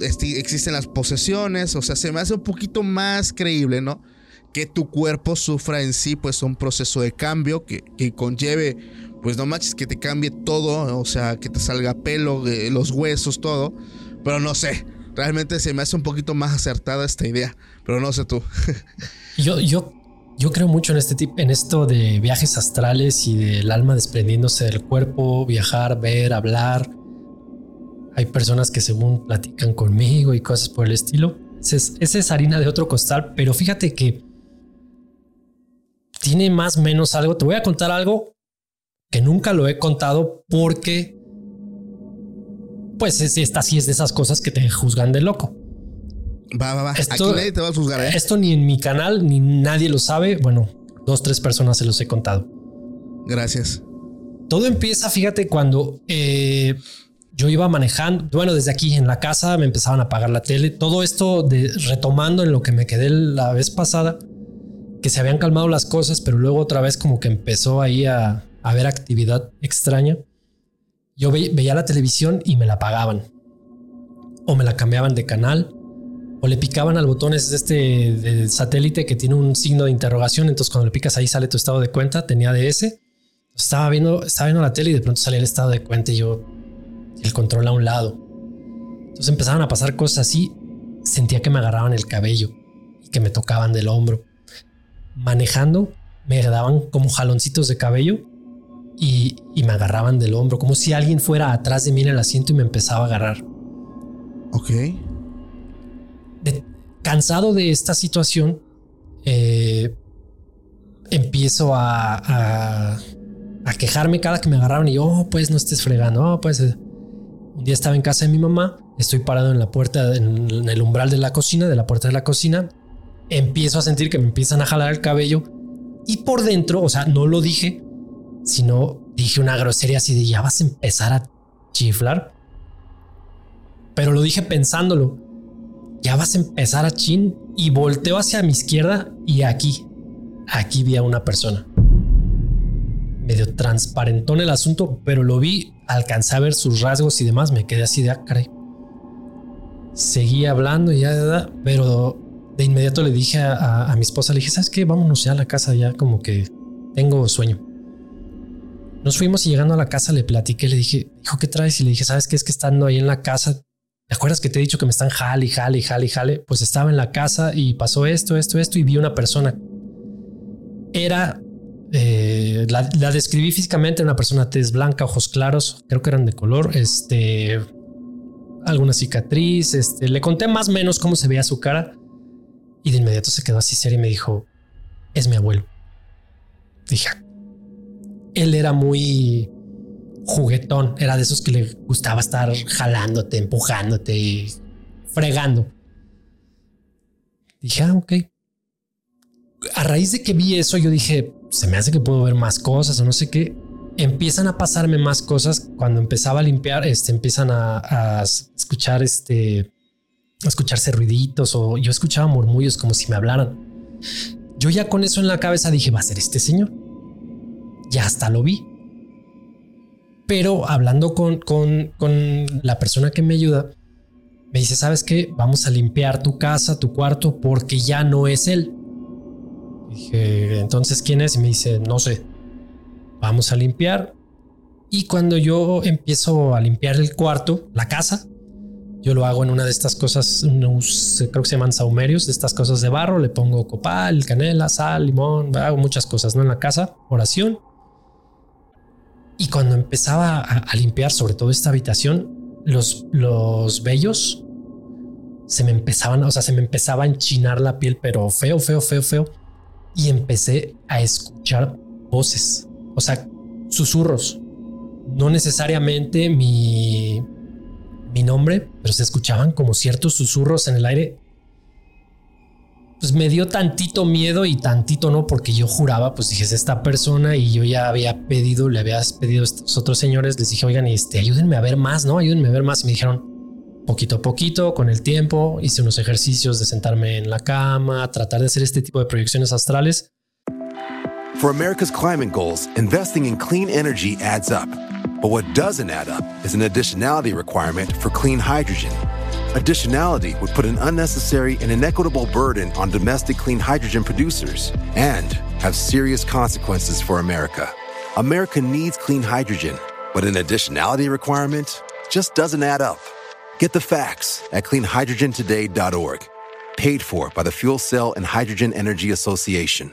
existen las posesiones. O sea, se me hace un poquito más creíble, ¿no? Que tu cuerpo sufra en sí pues un proceso de cambio que, conlleve, pues no manches, que te cambie todo. O sea, que te salga pelo, eh, los huesos, todo. Pero no sé. Realmente se me hace un poquito más acertada esta idea. Pero no sé tú. yo, yo yo creo mucho en este tipo, en esto de viajes astrales y del alma desprendiéndose del cuerpo, viajar, ver, hablar. Hay personas que según platican conmigo y cosas por el estilo. Esa es, harina de otro costal, pero fíjate que tiene más o menos algo. Te voy a contar algo que nunca lo he contado porque, pues, esta sí es de esas cosas que te juzgan de loco. Va, va, va. Esto, Aquí nadie te va a juzgar. ¿eh? Esto ni en mi canal ni nadie lo sabe. Bueno, dos, tres personas se los he contado. Gracias. Todo empieza, fíjate, cuando eh, yo iba manejando. Bueno, desde aquí en la casa me empezaban a apagar la tele. Todo esto de retomando en lo que me quedé la vez pasada, que se habían calmado las cosas, pero luego otra vez como que empezó ahí a, haber actividad extraña. Yo veía la televisión y me la apagaban. O me la cambiaban de canal o le picaban al botón es este satélite que tiene un signo de interrogación. Entonces, cuando le picas ahí sale tu estado de cuenta. Tenía de ese. Estaba viendo, estaba viendo la tele y de pronto salía el estado de cuenta y yo el control a un lado. Entonces empezaban a pasar cosas así. Sentía que me agarraban el cabello y que me tocaban del hombro. Manejando, me daban como jaloncitos de cabello y, y me agarraban del hombro, como si alguien fuera atrás de mí en el asiento y me empezaba a agarrar. Ok cansado de esta situación, eh, empiezo a, quejarme cada que me agarraban y yo, oh, pues no estés fregando, oh, pues eh". un día estaba en casa de mi mamá, estoy parado en la puerta, en, el umbral de la cocina, de la puerta de la cocina, empiezo a sentir que me empiezan a jalar el cabello y por dentro, o sea, no lo dije, sino dije una grosería así de ya vas a empezar a chiflar. Pero lo dije pensándolo ya vas a empezar a chin y volteo hacia mi izquierda y aquí, aquí vi a una persona. medio transparentón el asunto, pero lo vi, alcancé a ver sus rasgos y demás, me quedé así de ah, caray. Seguí hablando y ya, pero de inmediato le dije a, mi esposa, le dije, ¿sabes qué? Vámonos ya a la casa, ya como que tengo sueño. Nos fuimos y llegando a la casa le platiqué, le dije, hijo, ¿qué traes? Y le dije, ¿sabes qué? Es que estando ahí en la casa, ¿te acuerdas que te he dicho que me están jale, jale, jale, jale? Pues estaba en la casa y pasó esto, esto, esto y vi una persona. Era, eh, la, describí físicamente, una persona tez blanca, ojos claros, creo que eran de color, este, alguna cicatriz, este, le conté más o menos cómo se veía su cara y de inmediato se quedó así serio y me dijo, es mi abuelo. Dije, él era muy juguetón, era de esos que le gustaba estar jalándote, empujándote y fregando. Dije, ah, ok. A raíz de que vi eso, yo dije, se me hace que puedo ver más cosas o no sé qué. Empiezan a pasarme más cosas cuando empezaba a limpiar, este, empiezan a, a escuchar este escucharse ruiditos o yo escuchaba murmullos como si me hablaran. Yo ya con eso en la cabeza dije, va a ser este señor. Ya hasta lo vi. Pero hablando con, con, con la persona que me ayuda, me dice, ¿sabes qué? Vamos a limpiar tu casa, tu cuarto, porque ya no es él. Dije, entonces, ¿quién es? Y me dice, no sé. Vamos a limpiar. Y cuando yo empiezo a limpiar el cuarto, la casa, yo lo hago en una de estas cosas, creo que se llaman saumerios, de estas cosas de barro. Le pongo copal, canela, sal, limón, hago muchas cosas, ¿no? En la casa, oración. Y cuando empezaba a, limpiar, sobre todo esta habitación, los, los vellos se me empezaban, o sea, se me empezaba a enchinar la piel, pero feo, feo, feo, feo. Y empecé a escuchar voces, o sea, susurros. No necesariamente mi, mi nombre, pero se escuchaban como ciertos susurros en el aire. Pues me dio tantito miedo y tantito no, porque yo juraba, pues dije, es esta persona y yo ya había pedido, le habías pedido a estos otros señores, les dije, oigan, este, ayúdenme a ver más, ¿no? Ayúdenme a ver más. Y me dijeron, poquito a poquito, con el tiempo, hice unos ejercicios de sentarme en la cama, tratar de hacer este tipo de proyecciones astrales. For America's climate goals, investing in clean energy adds up. But what doesn't add up is an additionality requirement for clean hydrogen. Additionality would put an unnecessary and inequitable burden on domestic clean hydrogen producers and have serious consequences for America. America needs clean hydrogen, but an additionality requirement just doesn't add up. Get the facts at cleanhydrogentoday.org. Paid for by the Fuel Cell and Hydrogen Energy Association.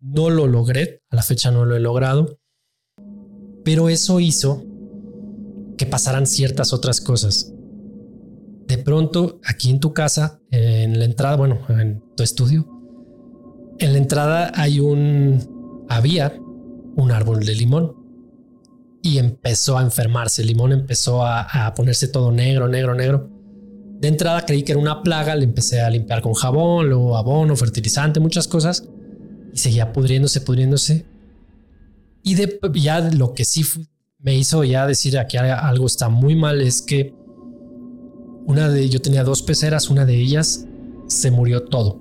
No lo logré, a la fecha no lo he logrado, pero eso hizo que pasaran ciertas otras cosas. De pronto, aquí en tu casa, en la entrada, bueno, en tu estudio, en la entrada hay un, había un árbol de limón y empezó a enfermarse. El limón empezó a, a, ponerse todo negro, negro, negro. De entrada creí que era una plaga, le empecé a limpiar con jabón, luego abono, fertilizante, muchas cosas y seguía pudriéndose, pudriéndose. Y de, ya lo que sí me hizo ya decir aquí algo está muy mal es que una de yo tenía dos peceras, una de ellas se murió todo.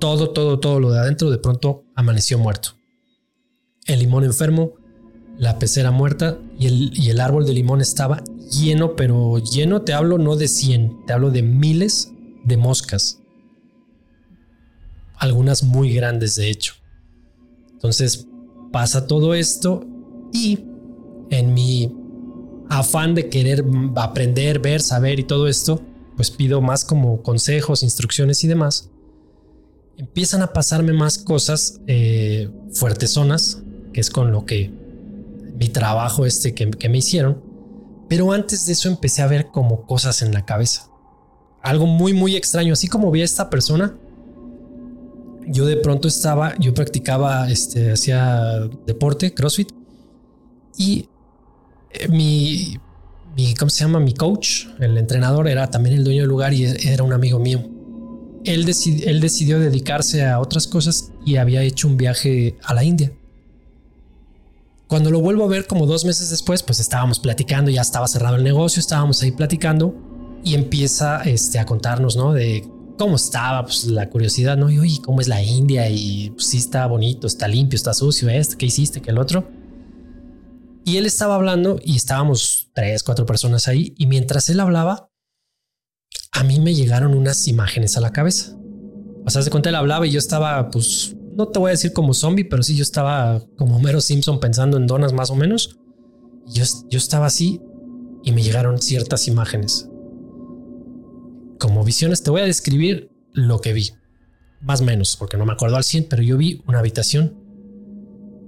Todo, todo, todo lo de adentro de pronto amaneció muerto. El limón enfermo, la pecera muerta y el, y el árbol de limón estaba lleno, pero lleno te hablo no de 100, te hablo de miles de moscas. Algunas muy grandes de hecho. Entonces pasa todo esto y en mi afán de querer aprender, ver, saber y todo esto, pues pido más como consejos, instrucciones y demás. Empiezan a pasarme más cosas eh, zonas, que es con lo que mi trabajo este que, que me hicieron. Pero antes de eso empecé a ver como cosas en la cabeza. Algo muy, muy extraño. Así como vi a esta persona, yo de pronto estaba, yo practicaba, este, hacía deporte, CrossFit, y eh, mi, mi, ¿cómo se llama? Mi coach, el entrenador, era también el dueño del lugar y era un amigo mío. Él, él decidió dedicarse a otras cosas y había hecho un viaje a la India. Cuando lo vuelvo a ver como dos meses después, pues estábamos platicando, ya estaba cerrado el negocio, estábamos ahí platicando y empieza este, a contarnos, ¿no? De cómo estaba, pues la curiosidad, ¿no? Y oye, ¿cómo es la India? Y pues, sí está bonito, está limpio, está sucio, esto, ¿qué hiciste? ¿Qué el otro? Y él estaba hablando y estábamos tres, cuatro personas ahí. Y mientras él hablaba, a mí me llegaron unas imágenes a la cabeza. O sea, de cuenta él hablaba y yo estaba, pues, no te voy a decir como zombie, pero sí yo estaba como Homero Simpson pensando en donas más o menos. Yo, yo estaba así y me llegaron ciertas imágenes. Como visiones, te voy a describir lo que vi. Más o menos, porque no me acuerdo al 100, pero yo vi una habitación.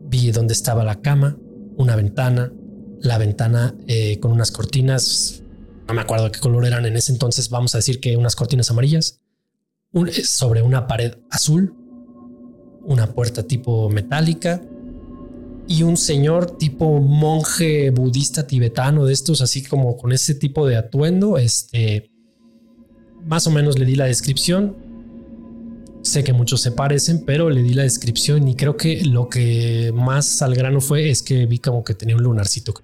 Vi dónde estaba la cama, una ventana, la ventana eh, con unas cortinas, no me acuerdo qué color eran en ese entonces, vamos a decir que unas cortinas amarillas, eh, sobre una pared azul, una puerta tipo metálica y un señor tipo monje budista tibetano de estos, así como con ese tipo de atuendo, este, más o menos le di la descripción, Sé que muchos se parecen, pero le di la descripción y creo que lo que más al grano fue es que vi como que tenía un lunarcito.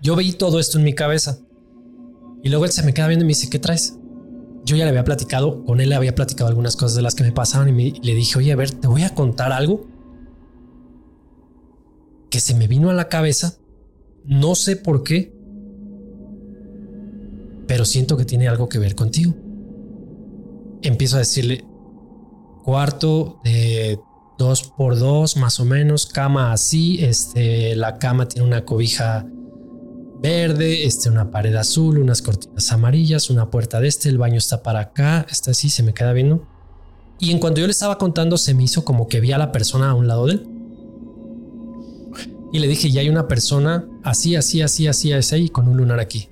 Yo veí todo esto en mi cabeza y luego él se me queda viendo y me dice, ¿qué traes? Yo ya le había platicado, con él le había platicado algunas cosas de las que me pasaban y, le dije, oye, a ver, te voy a contar algo que se me vino a la cabeza, no sé por qué, pero siento que tiene algo que ver contigo empiezo a decirle cuarto de dos por dos más o menos, cama así, este, la cama tiene una cobija verde, este, una pared azul, unas cortinas amarillas, una puerta de este, el baño está para acá, está así, se me queda viendo. Y en cuanto yo le estaba contando, se me hizo como que vi a la persona a un lado de él. Y le dije, ya hay una persona así, así, así, así, así, con un lunar aquí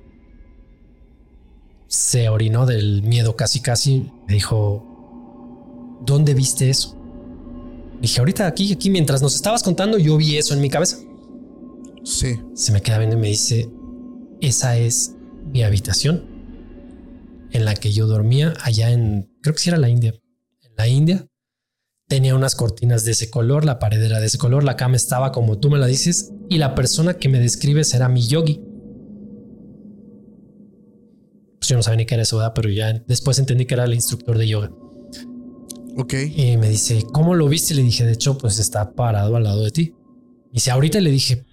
se orinó del miedo casi casi. Me dijo, ¿dónde viste eso? Dije, ahorita aquí, aquí, mientras nos estabas contando, yo vi eso en mi cabeza. Sí. Se me queda viendo y me dice, esa es mi habitación en la que yo dormía allá en, creo que sí era la India. En la India tenía unas cortinas de ese color, la pared era de ese color, la cama estaba como tú me la dices y la persona que me describes era mi yogi. Pues yo no sabía ni qué era eso, pero ya después entendí que era el instructor de yoga. Ok. Y me dice, ¿cómo lo viste? Le dije, de hecho, pues está parado al lado de ti. Y si ahorita le dije,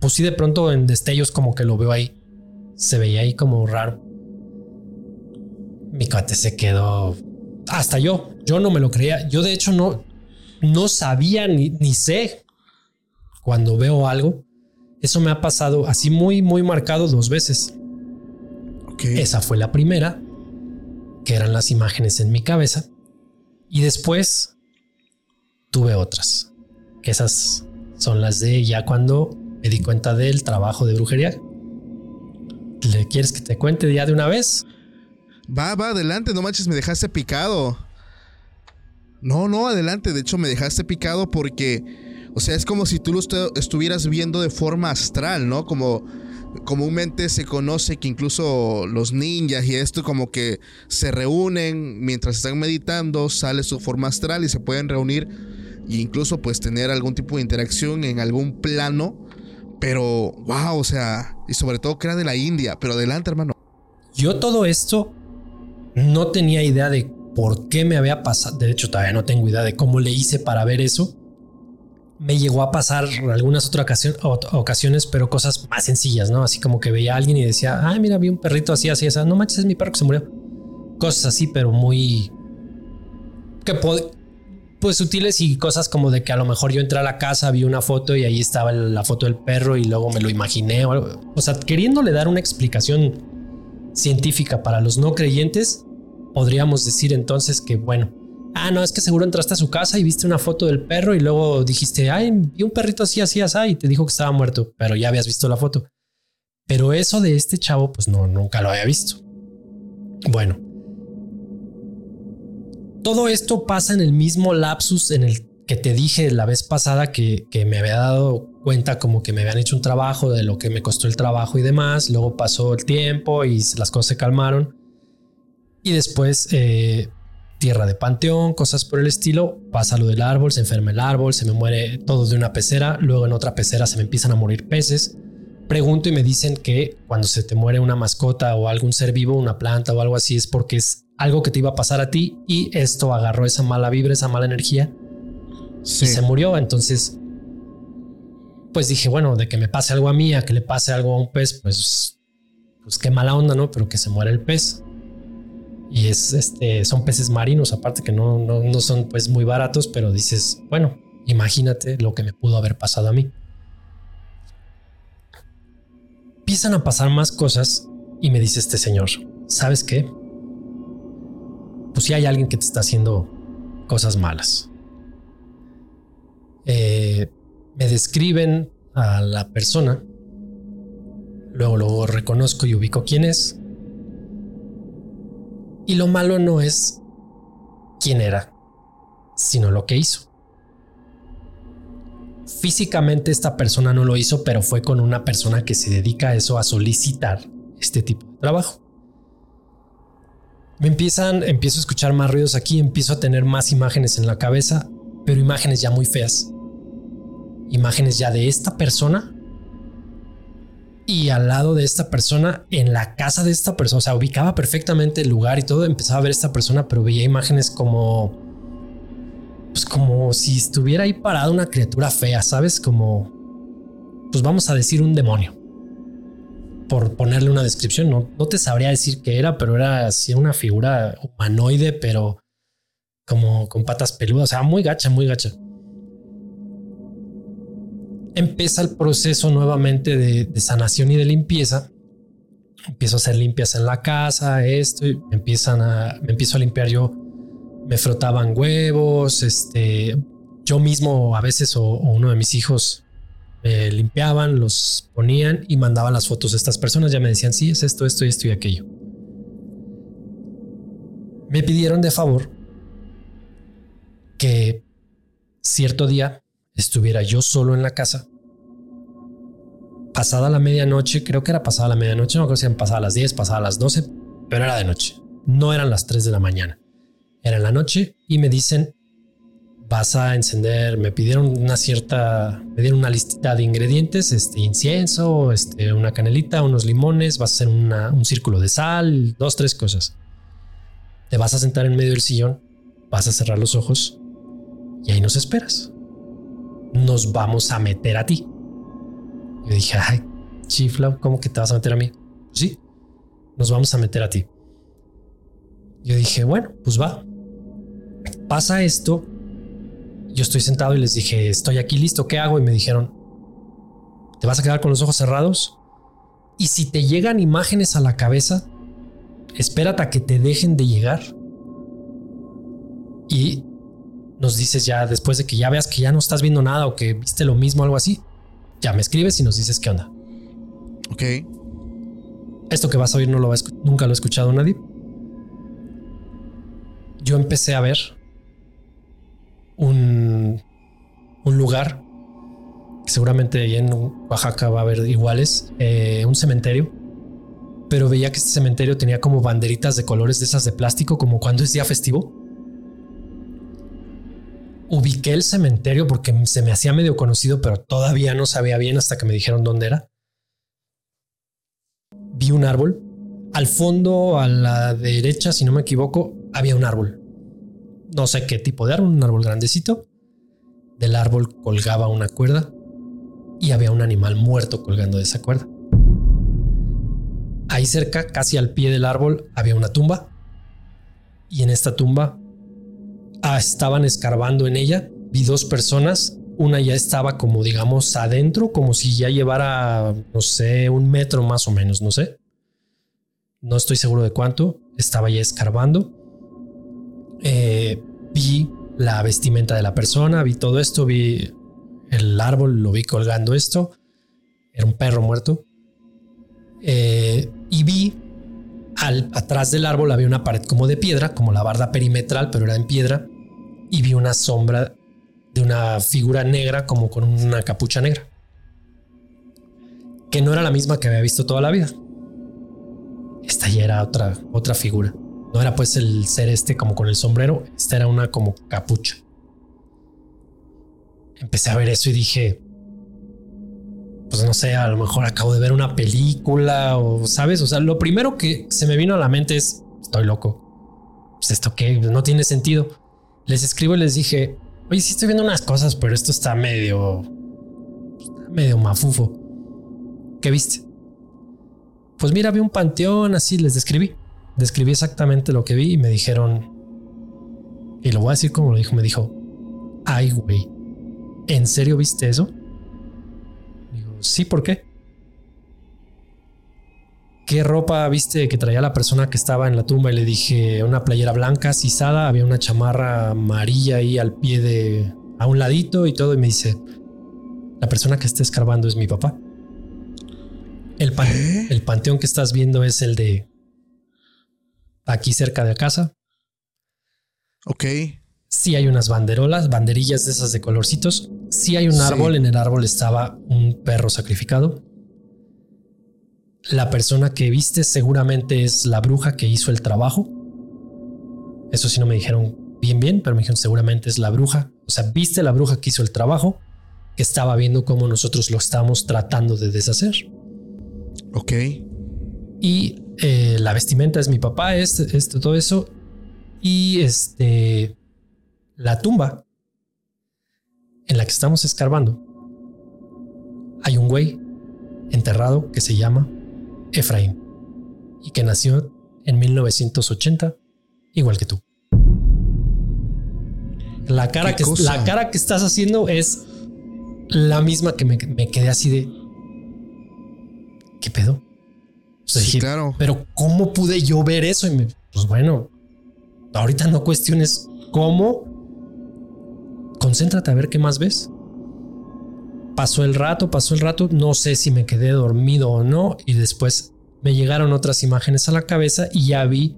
pues sí, de pronto en destellos como que lo veo ahí. Se veía ahí como raro. Mi cuate se quedó. Hasta yo, yo no me lo creía. Yo de hecho no, no sabía ni, ni sé cuando veo algo. Eso me ha pasado así muy, muy marcado dos veces. Esa fue la primera, que eran las imágenes en mi cabeza. Y después tuve otras, que esas son las de ya cuando me di cuenta del trabajo de brujería. ¿Le quieres que te cuente ya de una vez? Va, va, adelante, no manches, me dejaste picado. No, no, adelante, de hecho me dejaste picado porque, o sea, es como si tú lo estuvieras viendo de forma astral, ¿no? Como comúnmente se conoce que incluso los ninjas y esto como que se reúnen mientras están meditando, sale su forma astral y se pueden reunir e incluso pues tener algún tipo de interacción en algún plano. Pero, wow, o sea, y sobre todo que era de la India, pero adelante hermano. Yo todo esto no tenía idea de por qué me había pasado, de hecho todavía no tengo idea de cómo le hice para ver eso me llegó a pasar algunas otras ocasiones, pero cosas más sencillas, ¿no? Así como que veía a alguien y decía, ay, mira, vi un perrito así, así, así. No manches, es mi perro que se murió. Cosas así, pero muy... Que pues sutiles y cosas como de que a lo mejor yo entré a la casa, vi una foto y ahí estaba la foto del perro y luego me lo imaginé. O sea, queriéndole dar una explicación científica para los no creyentes, podríamos decir entonces que, bueno, Ah, no, es que seguro entraste a su casa y viste una foto del perro y luego dijiste, ay, vi un perrito así, así, así, y te dijo que estaba muerto, pero ya habías visto la foto. Pero eso de este chavo, pues no, nunca lo había visto. Bueno, Todo esto pasa en el mismo lapsus en el que te dije la vez pasada que, que me había dado cuenta como que me habían hecho un trabajo de lo que me costó el trabajo y demás. Luego pasó el tiempo y las cosas se calmaron. Y después eh, tierra de panteón, cosas por el estilo. Pasa lo del árbol, se enferma el árbol, se me muere todo de una pecera. Luego en otra pecera se me empiezan a morir peces. Pregunto y me dicen que cuando se te muere una mascota o algún ser vivo, una planta o algo así, es porque es algo que te iba a pasar a ti y esto agarró esa mala vibra, esa mala energía y se murió. Entonces, pues dije, bueno, de que me pase algo a mí, a que le pase algo a un pez, pues, pues qué mala onda, ¿no? Pero que se muera el pez. Y es este, son peces marinos, aparte que no, no, no son pues muy baratos, pero dices, bueno, imagínate lo que me pudo haber pasado a mí. Empiezan a pasar más cosas y me dice este señor, ¿sabes qué? Pues si hay alguien que te está haciendo cosas malas. Eh, me describen a la persona, luego lo reconozco y ubico quién es. Y lo malo no es quién era, sino lo que hizo. Físicamente esta persona no lo hizo, pero fue con una persona que se dedica a eso, a solicitar este tipo de trabajo. Me empiezan, empiezo a escuchar más ruidos aquí, empiezo a tener más imágenes en la cabeza, pero imágenes ya muy feas imágenes ya de esta persona y al lado de esta persona, en la casa de esta persona, o sea, ubicaba perfectamente el lugar y todo, empezaba a ver esta persona, pero veía imágenes como, pues como si estuviera ahí parada una criatura fea, ¿sabes? Como, pues vamos a decir un demonio, por ponerle una descripción, no, no te sabría decir qué era, pero era así una figura humanoide, pero como con patas peludas, o sea, muy gacha, muy gacha empieza el proceso nuevamente de, sanación y de limpieza. Empiezo a hacer limpias en la casa, esto, me empiezan a, me empiezo a limpiar yo. Me frotaban huevos, este, yo mismo a veces o, uno de mis hijos me limpiaban, los ponían y mandaban las fotos a estas personas. Ya me decían, sí, es esto, esto, esto y aquello. Me pidieron de favor que cierto día estuviera yo solo en la casa. Pasada la medianoche, creo que era pasada la medianoche, no creo que sean pasadas las 10, pasadas las 12, pero era de noche. No eran las 3 de la mañana. Era en la noche y me dicen, vas a encender, me pidieron una cierta, me dieron una listita de ingredientes, este incienso, este, una canelita, unos limones, vas a hacer un círculo de sal, dos, tres cosas. Te vas a sentar en medio del sillón, vas a cerrar los ojos y ahí nos esperas nos vamos a meter a ti. Yo dije, ay, chifla, ¿cómo que te vas a meter a mí? Sí, nos vamos a meter a ti. Yo dije, bueno, pues va. Pasa esto. Yo estoy sentado y les dije, estoy aquí listo, ¿qué hago? Y me dijeron, te vas a quedar con los ojos cerrados. Y si te llegan imágenes a la cabeza, espérate a que te dejen de llegar. Y nos dices ya después de que ya veas que ya no estás viendo nada o que viste lo mismo, algo así, ya me escribes y nos dices qué onda. Ok. Esto que vas a oír no lo va nunca lo ha escuchado nadie. Yo empecé a ver un, un lugar que seguramente ahí en Oaxaca va a haber iguales, eh, un cementerio, pero veía que este cementerio tenía como banderitas de colores de esas de plástico, como cuando es día festivo ubiqué el cementerio porque se me hacía medio conocido, pero todavía no sabía bien hasta que me dijeron dónde era. Vi un árbol. Al fondo, a la derecha, si no me equivoco, había un árbol. No sé qué tipo de árbol, un árbol grandecito. Del árbol colgaba una cuerda y había un animal muerto colgando de esa cuerda. Ahí cerca, casi al pie del árbol, había una tumba. Y en esta tumba Ah, estaban escarbando en ella. Vi dos personas. Una ya estaba como, digamos, adentro, como si ya llevara, no sé, un metro más o menos, no sé. No estoy seguro de cuánto. Estaba ya escarbando. Eh, vi la vestimenta de la persona, vi todo esto, vi el árbol, lo vi colgando esto. Era un perro muerto. Eh, y vi al, atrás del árbol había una pared como de piedra, como la barda perimetral, pero era en piedra, y vi una sombra de una figura negra como con una capucha negra, que no era la misma que había visto toda la vida. Esta ya era otra, otra figura. No era pues el ser este como con el sombrero, esta era una como capucha. Empecé a ver eso y dije, pues no sé, a lo mejor acabo de ver una película o, ¿sabes? O sea, lo primero que se me vino a la mente es, estoy loco. Pues esto que no tiene sentido. Les escribo y les dije, oye, sí estoy viendo unas cosas, pero esto está medio, medio mafufo. ¿Qué viste? Pues mira, vi un panteón, así les describí. Describí exactamente lo que vi y me dijeron, y lo voy a decir como lo dijo, me dijo, ay, güey, ¿en serio viste eso? Sí, ¿por qué? ¿Qué ropa viste que traía la persona que estaba en la tumba? Y le dije, una playera blanca, cisada, había una chamarra amarilla ahí al pie de... a un ladito y todo. Y me dice, la persona que está escarbando es mi papá. El, el panteón que estás viendo es el de aquí cerca de casa. Ok. Sí hay unas banderolas, banderillas de esas de colorcitos. Sí hay un árbol, en el árbol estaba un perro sacrificado. La persona que viste seguramente es la bruja que hizo el trabajo. Eso sí no me dijeron bien bien, pero me dijeron seguramente es la bruja. O sea, viste la bruja que hizo el trabajo, que estaba viendo cómo nosotros lo estábamos tratando de deshacer. Ok. Y eh, la vestimenta es mi papá, es, esto, todo eso. Y este la tumba en la que estamos escarbando, hay un güey enterrado que se llama Efraín y que nació en 1980, igual que tú. La cara, que, la cara que estás haciendo es la misma que me, quedé así de... ¿Qué pedo? sí, claro. Pero ¿cómo pude yo ver eso? Y pues bueno, ahorita no cuestiones cómo concéntrate a ver qué más ves. Pasó el rato, pasó el rato, no sé si me quedé dormido o no, y después me llegaron otras imágenes a la cabeza y ya vi,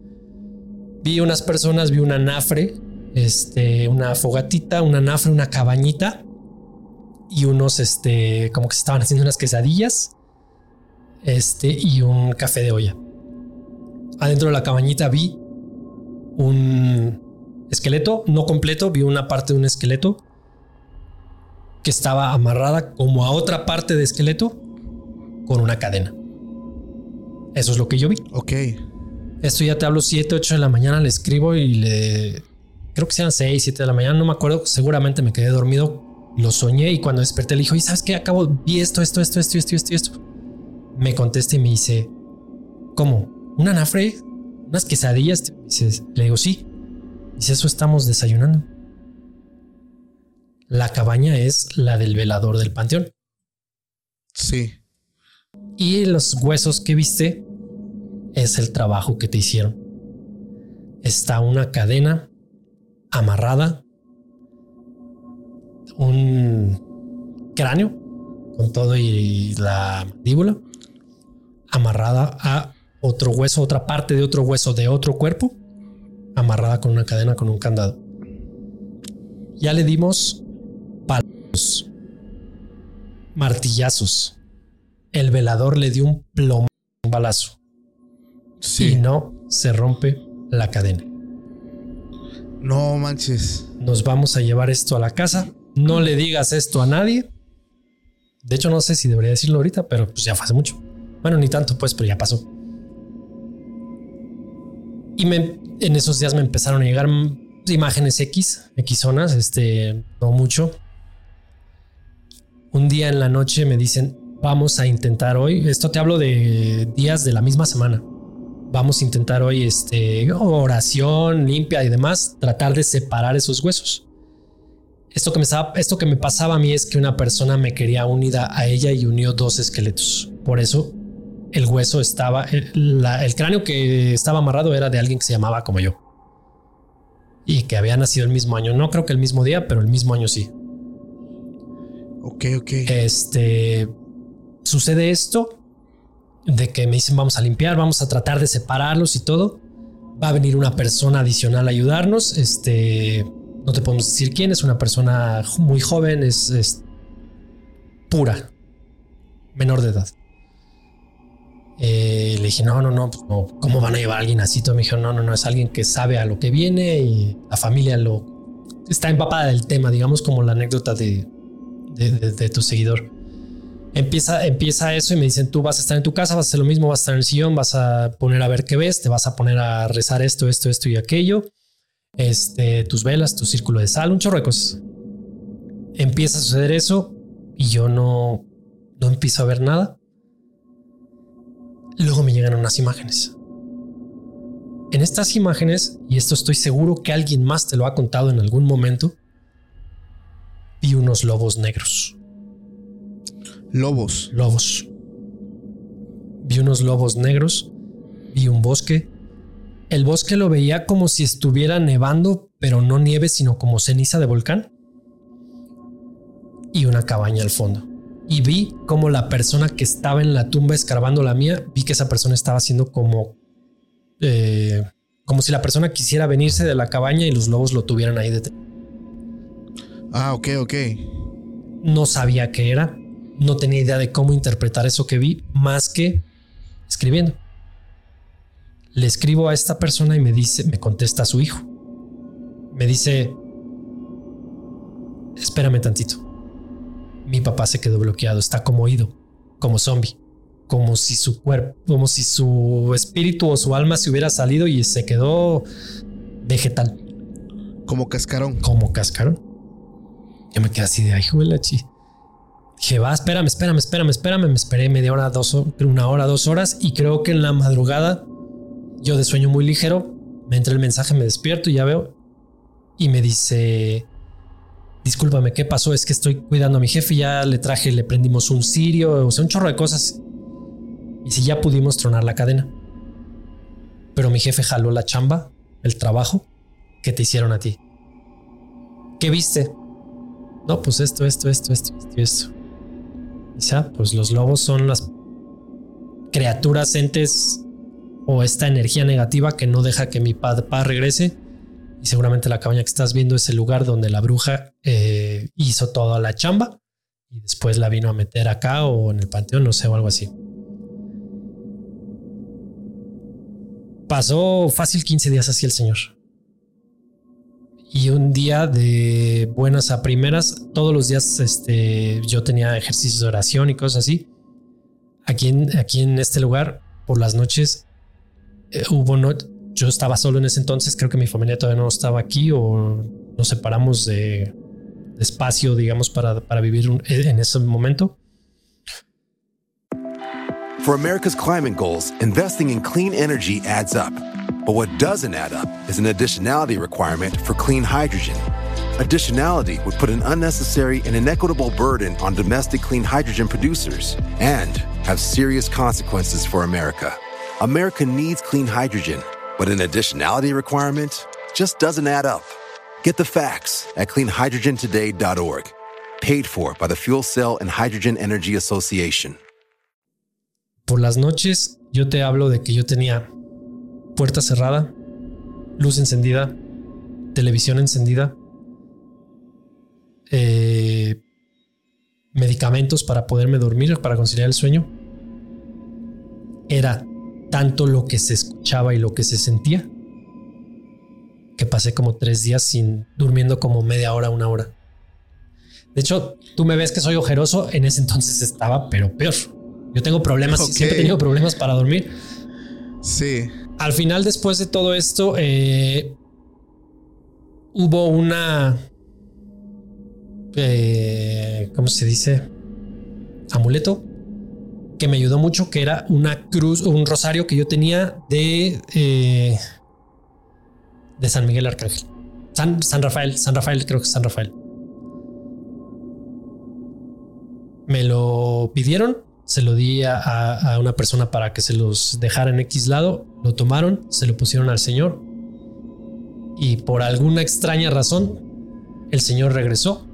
vi unas personas, vi una nafre, este, una fogatita, una nafre, una cabañita y unos, este, como que se estaban haciendo unas quesadillas, este, y un café de olla. Adentro de la cabañita vi un, esqueleto no completo, vi una parte de un esqueleto que estaba amarrada como a otra parte de esqueleto con una cadena. Eso es lo que yo vi. Ok. Esto ya te hablo 7, 8 de la mañana, le escribo y le... Creo que sean 6, 7 de la mañana, no me acuerdo, seguramente me quedé dormido, lo soñé y cuando desperté le dijo, ¿y sabes qué? Acabo, vi esto, esto, esto, esto, esto, esto, esto. Me contesta y me dice, ¿cómo? ¿Una nafre? ¿Unas quesadillas? Le digo, sí. Dice, eso estamos desayunando. La cabaña es la del velador del panteón. Sí. Y los huesos que viste es el trabajo que te hicieron. Está una cadena amarrada, un cráneo con todo y la mandíbula amarrada a otro hueso, otra parte de otro hueso de otro cuerpo amarrada con una cadena con un candado. Ya le dimos martillazos. El velador le dio un plomo, un balazo. Sí. Y no se rompe la cadena. No manches. Nos vamos a llevar esto a la casa. No le digas esto a nadie. De hecho, no sé si debería decirlo ahorita, pero pues ya fue hace mucho. Bueno, ni tanto, pues, pero ya pasó. Y me, en esos días me empezaron a llegar imágenes X, X zonas, este, no mucho. Un día en la noche me dicen, vamos a intentar hoy, esto te hablo de días de la misma semana. Vamos a intentar hoy este oración limpia y demás, tratar de separar esos huesos. Esto que me estaba, esto que me pasaba a mí es que una persona me quería unida a ella y unió dos esqueletos. Por eso el hueso estaba, el, cráneo que estaba amarrado era de alguien que se llamaba como yo. Y que había nacido el mismo año. No creo que el mismo día, pero el mismo año sí. Ok, ok. Este. Sucede esto. de que me dicen vamos a limpiar, vamos a tratar de separarlos y todo. Va a venir una persona adicional a ayudarnos. Este, no te podemos decir quién, es una persona muy joven, es, es pura, menor de edad. Eh, le dije, no, no, pues no, ¿cómo van a llevar a alguien así? Todo me dijo, no, no, no, es alguien que sabe a lo que viene y la familia lo está empapada del tema, digamos, como la anécdota de, de, tu seguidor. Empieza, empieza eso y me dicen, tú vas a estar en tu casa, vas a hacer lo mismo, vas a estar en el sillón, vas a poner a ver qué ves, te vas a poner a rezar esto, esto, esto y aquello. Este, tus velas, tu círculo de sal, un chorro de cosas. Empieza a suceder eso y yo no, no empiezo a ver nada. Luego me llegan unas imágenes. En estas imágenes, y esto estoy seguro que alguien más te lo ha contado en algún momento, vi unos lobos negros. Lobos. Lobos. Vi unos lobos negros, vi un bosque. El bosque lo veía como si estuviera nevando, pero no nieve, sino como ceniza de volcán. Y una cabaña al fondo. Y vi como la persona que estaba en la tumba escarbando la mía, vi que esa persona estaba haciendo como... eh, como si la persona quisiera venirse de la cabaña y los lobos lo tuvieran ahí detrás. Ah, ok, ok. no sabía qué era, no tenía idea de cómo interpretar eso que vi, más que escribiendo. Le escribo a esta persona y me dice, me contesta su hijo. Me dice, espérame tantito. Mi papá se quedó bloqueado, está como oído, como zombie, como si su cuerpo, como si su espíritu o su alma se hubiera salido y se quedó vegetal Como cascarón. como cascaron. Yo me quedé así de ay, chi. Dije, va, espérame, espérame, espérame, espérame. Me esperé media hora, dos, una hora, dos horas. Y creo que en la madrugada, yo de sueño muy ligero, me entra el mensaje, me despierto y ya veo. Y me dice, discúlpame, ¿qué pasó? Es que estoy cuidando a mi jefe. Ya le traje, le prendimos un cirio, o sea, un chorro de cosas. Y si ya pudimos tronar la cadena. Pero mi jefe jaló la chamba, el trabajo que te hicieron a ti. ¿Qué viste? No, pues esto, esto, esto, esto, esto esto. Ya, pues los lobos son las criaturas, entes o esta energía negativa que no deja que mi papá regrese. Y seguramente la cabaña que estás viendo es el lugar donde la bruja eh, hizo toda la chamba y después la vino a meter acá o en el panteón, no sé, o algo así. Pasó fácil 15 días así el señor. Y un día de buenas a primeras, todos los días este, yo tenía ejercicios de oración y cosas así. Aquí en, aquí en este lugar, por las noches, eh, hubo no, yo estaba solo en ese entonces, creo que mi familia todavía no estaba aquí o nos separamos de, espacio, digamos, para, para vivir un- en ese momento. For America's climate goals, investing in clean energy adds up. But what doesn't add up is an additionality requirement for clean hydrogen. Additionality would put an unnecessary and inequitable burden on domestic clean hydrogen producers and have serious consequences for America. America needs clean hydrogen, but an additionality requirement just doesn't add up. Get the facts at cleanhydrogentoday.org. Paid for by the Fuel Cell and Hydrogen Energy Association. Por las noches yo te hablo de que yo tenía puerta cerrada, luz encendida, televisión encendida, eh, medicamentos para poderme dormir, para conciliar el sueño. Era tanto lo que se escuchaba y lo que se sentía que pasé como tres días sin durmiendo como media hora, una hora. De hecho, tú me ves que soy ojeroso, en ese entonces estaba, pero peor. Yo tengo problemas, Ok. siempre he tenido problemas para dormir. Sí. Al final, después de todo esto, eh, hubo una. eh, ¿Cómo se dice? Amuleto que me ayudó mucho, que era una cruz o un rosario que yo tenía de. eh, de San Miguel Arcángel. San, San Rafael, San Rafael, creo que San Rafael. Me lo pidieron, se lo di a, a- a una persona para que se los dejara en X lado, lo tomaron, se lo pusieron al señor y por alguna extraña razón el señor regresó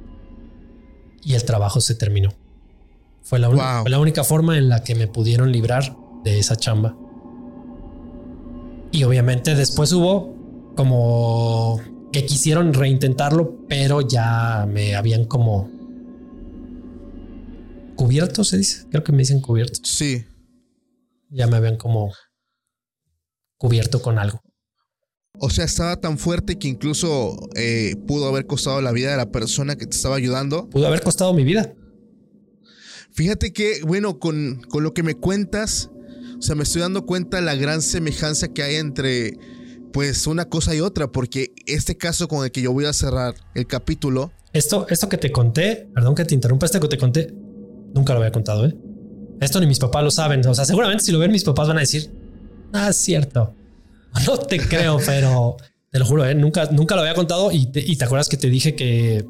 y el trabajo se terminó. Fue la, Wow. fue la única forma en la que me pudieron librar de esa chamba. Y obviamente después hubo como que quisieron reintentarlo, pero ya me habían como cubierto, se dice. Creo que me dicen cubierto. Sí. Ya me habían como cubierto con algo. O sea, estaba tan fuerte que incluso eh, pudo haber costado la vida de la persona que te estaba ayudando. Pudo haber costado mi vida. Fíjate que, bueno, con, con lo que me cuentas, o sea, me estoy dando cuenta de la gran semejanza que hay entre, pues, una cosa y otra, porque este caso con el que yo voy a cerrar el capítulo. Esto, esto que te conté, perdón que te interrumpa, esto que te conté, nunca lo había contado, ¿eh? Esto ni mis papás lo saben. O sea, seguramente si lo ven mis papás van a decir, ah, es cierto. No te creo, pero te lo juro, ¿eh? nunca, nunca lo había contado y te, y te acuerdas que te dije que,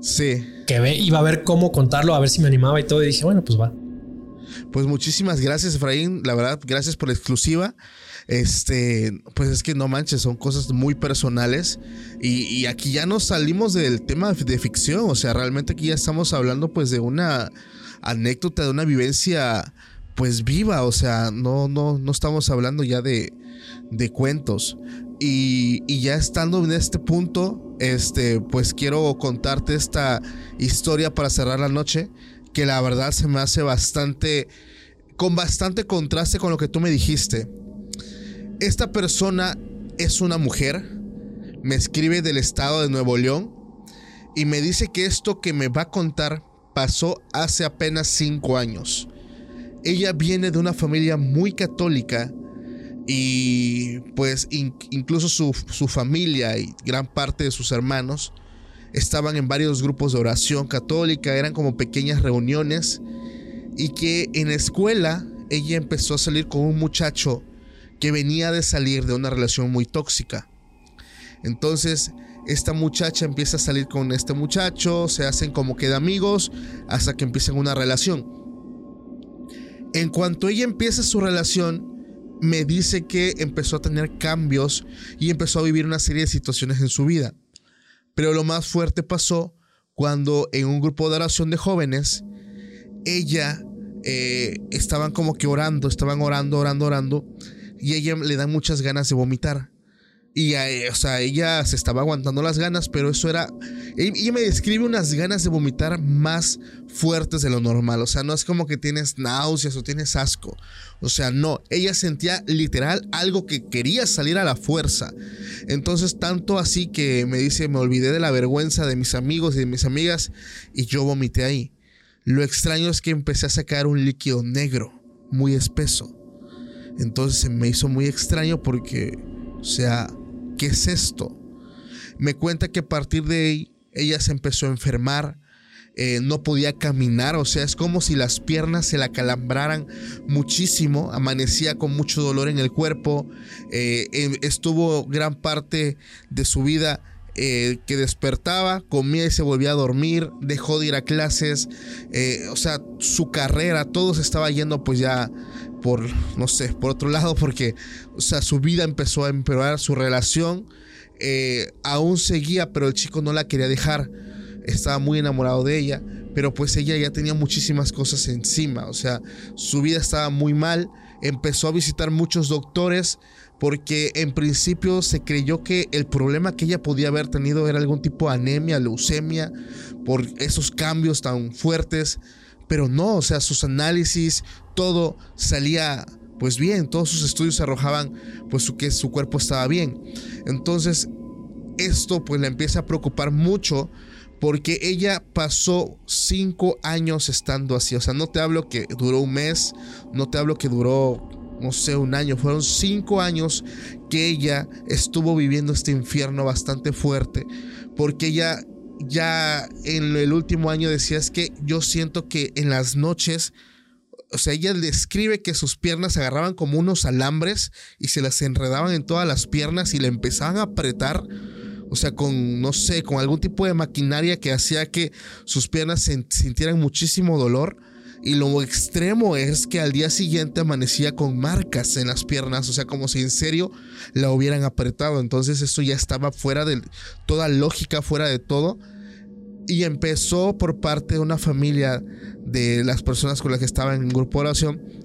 Sí. que ve- iba a ver cómo contarlo, a ver si me animaba y todo. Y dije, bueno, pues va. Pues muchísimas gracias, Efraín. La verdad, gracias por la exclusiva. Este, pues es que no manches, son cosas muy personales. Y, y aquí ya nos salimos del tema de ficción. O sea, realmente aquí ya estamos hablando, pues, de una anécdota, de una vivencia, pues, viva. O sea, no, no, no estamos hablando ya de, de cuentos. Y, y ya estando en este punto, este, pues quiero contarte esta historia para cerrar la noche, que la verdad se me hace bastante, con bastante contraste con lo que tú me dijiste. Esta persona es una mujer, me escribe del estado de Nuevo León y me dice que esto que me va a contar pasó hace apenas cinco años. Ella viene de una familia muy católica y pues in- incluso su, su familia y gran parte de sus hermanos estaban en varios grupos de oración católica, eran como pequeñas reuniones y que en la escuela ella empezó a salir con un muchacho que venía de salir de una relación muy tóxica. Entonces, esta muchacha empieza a salir con este muchacho, se hacen como que de amigos hasta que empiezan una relación. En cuanto ella empieza su relación, me dice que empezó a tener cambios y empezó a vivir una serie de situaciones en su vida. Pero lo más fuerte pasó cuando en un grupo de oración de jóvenes, ella eh, estaban como que orando, estaban orando, orando, orando, y ella le dan muchas ganas de vomitar. Y, eh, o sea, ella se estaba aguantando las ganas, pero eso era. e- Ella me describe unas ganas de vomitar más fuertes de lo normal. O sea, no es como que tienes náuseas o tienes asco. O sea, no. Ella sentía literal algo que quería salir a la fuerza. Entonces, tanto así que me dice, me olvidé de la vergüenza de mis amigos y de mis amigas y yo vomité ahí. Lo extraño es que empecé a sacar un líquido negro, muy espeso. Entonces se me hizo muy extraño porque, o sea, ¿qué es esto? Me cuenta que a partir de ahí ella se empezó a enfermar, eh, no podía caminar, o sea, es como si las piernas se la calambraran muchísimo, amanecía con mucho dolor en el cuerpo, eh, eh, estuvo gran parte de su vida eh, que despertaba, comía y se volvía a dormir, dejó de ir a clases, o sea, su carrera, todo se estaba yendo pues ya por, no sé, por otro lado, porque, o sea, su vida empezó a empeorar, su relación eh, aún seguía, pero el chico no la quería dejar, estaba muy enamorado de ella, pero pues ella ya tenía muchísimas cosas encima, o sea, su vida estaba muy mal, empezó a visitar muchos doctores, porque en principio se creyó que el problema que ella podía haber tenido era algún tipo de anemia, leucemia, por esos cambios tan fuertes, pero no, o sea, sus análisis, todo salía pues bien, todos sus estudios arrojaban pues su, que su cuerpo estaba bien. Entonces, esto pues le empieza a preocupar mucho porque ella pasó cinco años estando así. O sea, no te hablo que duró un mes, no te hablo que duró, no sé, un año. Fueron cinco años que ella estuvo viviendo este infierno bastante fuerte. Porque ella ya en el último año decía es que yo siento que en las noches o sea, ella describe que sus piernas se agarraban como unos alambres y se las enredaban en todas las piernas y le empezaban a apretar. O sea, con, no sé, con algún tipo de maquinaria que hacía que sus piernas sintieran muchísimo dolor. Y lo extremo es que al día siguiente amanecía con marcas en las piernas, o sea, como si en serio la hubieran apretado. Entonces esto ya estaba fuera de toda lógica, fuera de todo. Y empezó por parte de una familia de las personas con las que estaba en grupo de oración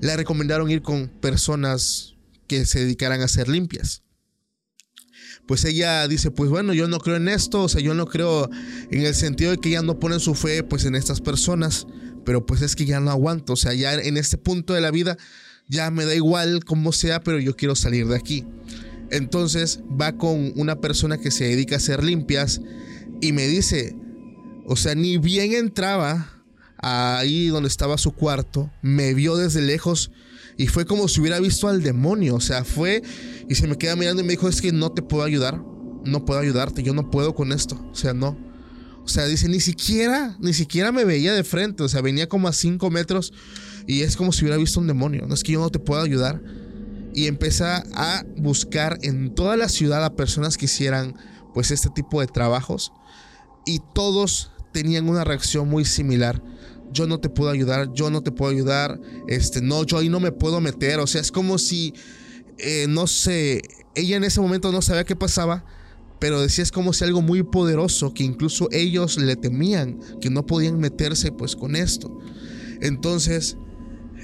le recomendaron ir con personas que se dedicaran a ser limpias. Pues ella dice, pues bueno, yo no creo en esto, o sea, yo no creo en el sentido de que ella no pone su fe pues en estas personas, pero pues es que ya no aguanto, o sea, ya en este punto de la vida ya me da igual como sea, pero yo quiero salir de aquí. Entonces va con una persona que se dedica a hacer limpias y me dice, o sea, ni bien entraba ahí donde estaba su cuarto, me vio desde lejos y fue como si hubiera visto al demonio. O sea, fue y se me queda mirando y me dijo, es que no te puedo ayudar, no puedo ayudarte, yo no puedo con esto. O sea, no. O sea, dice, ni siquiera, ni siquiera me veía de frente, o sea, venía como a 5 metros y es como si hubiera visto un demonio. No es que yo no te puedo ayudar. Y empieza a buscar en toda la ciudad a personas que hicieran pues este tipo de trabajos. Y todos tenían una reacción muy similar. Yo no te puedo ayudar, yo no te puedo ayudar, este, no, yo ahí no me puedo meter, o sea, es como si, eh, no sé, ella en ese momento no sabía qué pasaba, pero decía es como si algo muy poderoso, que incluso ellos le temían, que no podían meterse pues con esto. Entonces,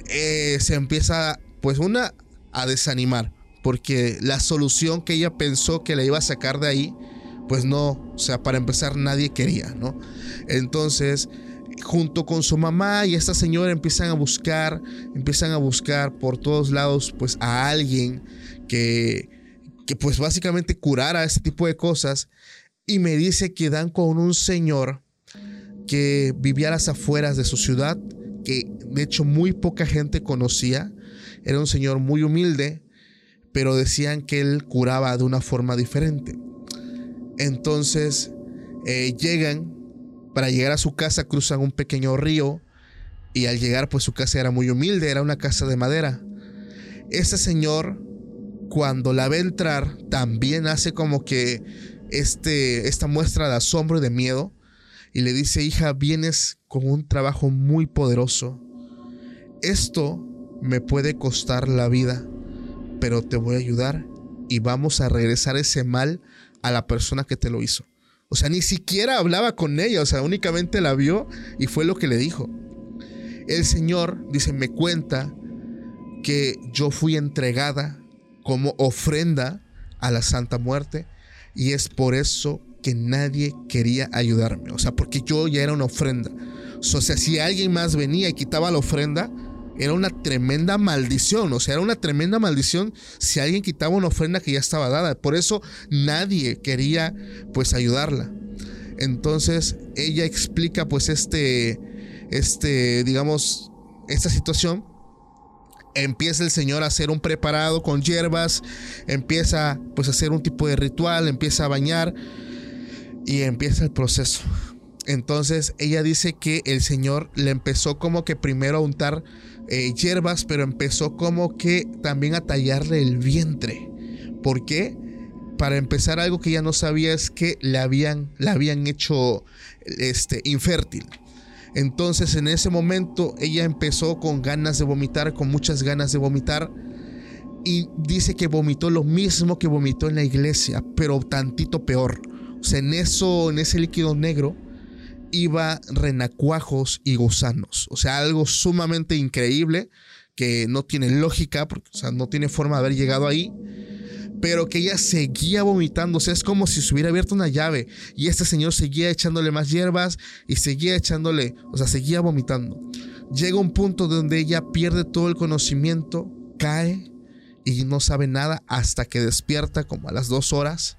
eh, se empieza pues una a desanimar, porque la solución que ella pensó que le iba a sacar de ahí, pues no, o sea, para empezar nadie quería, ¿no? Entonces, junto con su mamá y esta señora empiezan a buscar, empiezan a buscar por todos lados pues a alguien que, que pues básicamente curara este tipo de cosas y me dice que dan con un señor que vivía a las afueras de su ciudad, que de hecho muy poca gente conocía, era un señor muy humilde, pero decían que él curaba de una forma diferente. Entonces eh, llegan para llegar a su casa cruzan un pequeño río y al llegar pues su casa era muy humilde, era una casa de madera. Ese señor cuando la ve entrar también hace como que este, esta muestra de asombro y de miedo y le dice, hija, vienes con un trabajo muy poderoso. Esto me puede costar la vida, pero te voy a ayudar y vamos a regresar ese mal a la persona que te lo hizo. O sea, ni siquiera hablaba con ella, o sea, únicamente la vio y fue lo que le dijo. El Señor, dice, me cuenta que yo fui entregada como ofrenda a la Santa Muerte y es por eso que nadie quería ayudarme. O sea, porque yo ya era una ofrenda. O sea, si alguien más venía y quitaba la ofrenda, era una tremenda maldición, o sea, era una tremenda maldición si alguien quitaba una ofrenda que ya estaba dada. Por eso nadie quería pues ayudarla. Entonces ella explica pues este, este, digamos, esta situación. Empieza el Señor a hacer un preparado con hierbas, empieza pues a hacer un tipo de ritual, empieza a bañar y empieza el proceso. Entonces ella dice que el Señor le empezó como que primero a untar eh, hierbas, pero empezó como que también a tallarle el vientre. ¿Por qué? Para empezar, algo que ya no sabía es que le habían, la habían hecho este, infértil. Entonces, en ese momento, ella empezó con ganas de vomitar, con muchas ganas de vomitar. Y dice que vomitó lo mismo que vomitó en la iglesia, pero tantito peor. O sea, en eso, en ese líquido negro, iba renacuajos y gusanos. O sea, algo sumamente increíble que no tiene lógica, porque, o sea, no tiene forma de haber llegado ahí. Pero que ella seguía vomitando, o sea, es como si se hubiera abierto una llave y este señor seguía echándole más hierbas y seguía echándole, o sea, seguía vomitando. Llega un punto donde ella pierde todo el conocimiento, cae y no sabe nada hasta que despierta como a las dos horas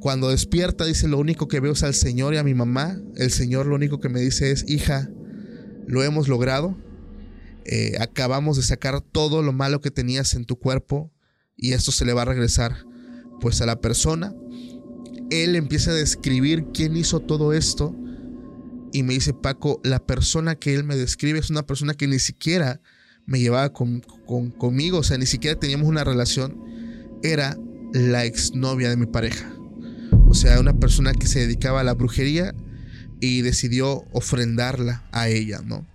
cuando despierta, dice, lo único que veo es al Señor y a mi mamá. El Señor lo único que me dice es, hija, lo hemos logrado. Eh, acabamos de sacar todo lo malo que tenías en tu cuerpo y esto se le va a regresar pues a la persona. Él empieza a describir quién hizo todo esto y me dice, Paco, la persona que él me describe es una persona que ni siquiera me llevaba conmigo, o sea, ni siquiera teníamos una relación. Era la exnovia de mi pareja. O sea, una persona que se dedicaba a la brujería y decidió ofrendarla a ella, ¿no?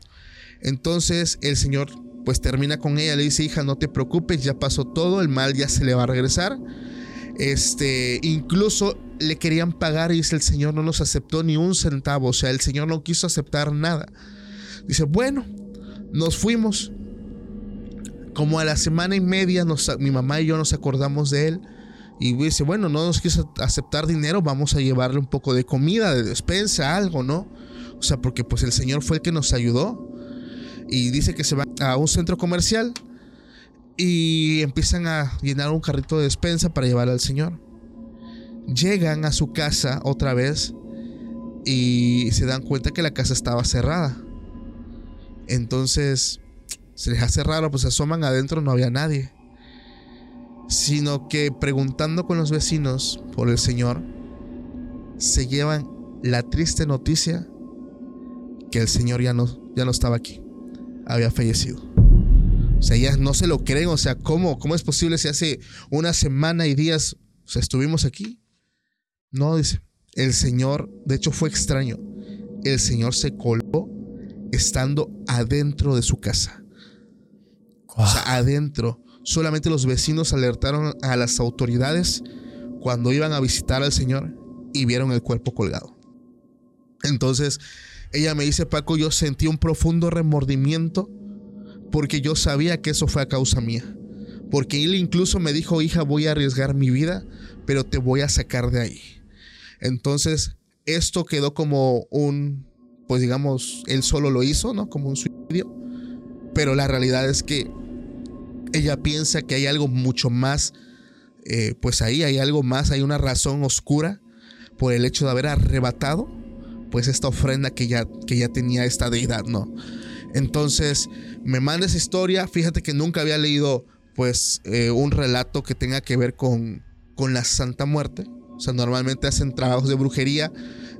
Entonces el Señor pues termina con ella, le dice, hija, no te preocupes, ya pasó todo, el mal ya se le va a regresar. Este, incluso le querían pagar y dice el Señor no nos aceptó ni un centavo, o sea, el Señor no quiso aceptar nada. Dice, bueno, nos fuimos. Como a la semana y media nos- mi mamá y yo nos acordamos de él y dice, bueno, no nos quiso aceptar dinero, vamos a llevarle un poco de comida, de despensa, algo, ¿no? O sea, porque pues el Señor fue el que nos ayudó. Y dice que se va a un centro comercial y empiezan a llenar un carrito de despensa para llevar al Señor. Llegan a su casa otra vez y se dan cuenta que la casa estaba cerrada. Entonces se les hace raro, pues asoman adentro, no había nadie. Sino que preguntando con los vecinos por el Señor, se llevan la triste noticia que el Señor ya no, ya no estaba aquí, había fallecido. O sea, ya no se lo creen, o sea, ¿cómo, cómo es posible si hace una semana y días o sea, estuvimos aquí? No, dice, el Señor, de hecho fue extraño, el Señor se coló estando adentro de su casa. O sea, adentro. Solamente los vecinos alertaron a las autoridades cuando iban a visitar al Señor y vieron el cuerpo colgado. Entonces, ella me dice, Paco, yo sentí un profundo remordimiento porque yo sabía que eso fue a causa mía. Porque él incluso me dijo, hija, voy a arriesgar mi vida, pero te voy a sacar de ahí. Entonces, esto quedó como un, pues digamos, él solo lo hizo, ¿no? Como un suicidio. Pero la realidad es que ella piensa que hay algo mucho más, eh, pues ahí hay algo más, hay una razón oscura por el hecho de haber arrebatado, pues esta ofrenda que ya, que ya tenía esta deidad, ¿no? Entonces, me manda esa historia, fíjate que nunca había leído, pues, eh, un relato que tenga que ver con, con la Santa Muerte. O sea, normalmente hacen trabajos de brujería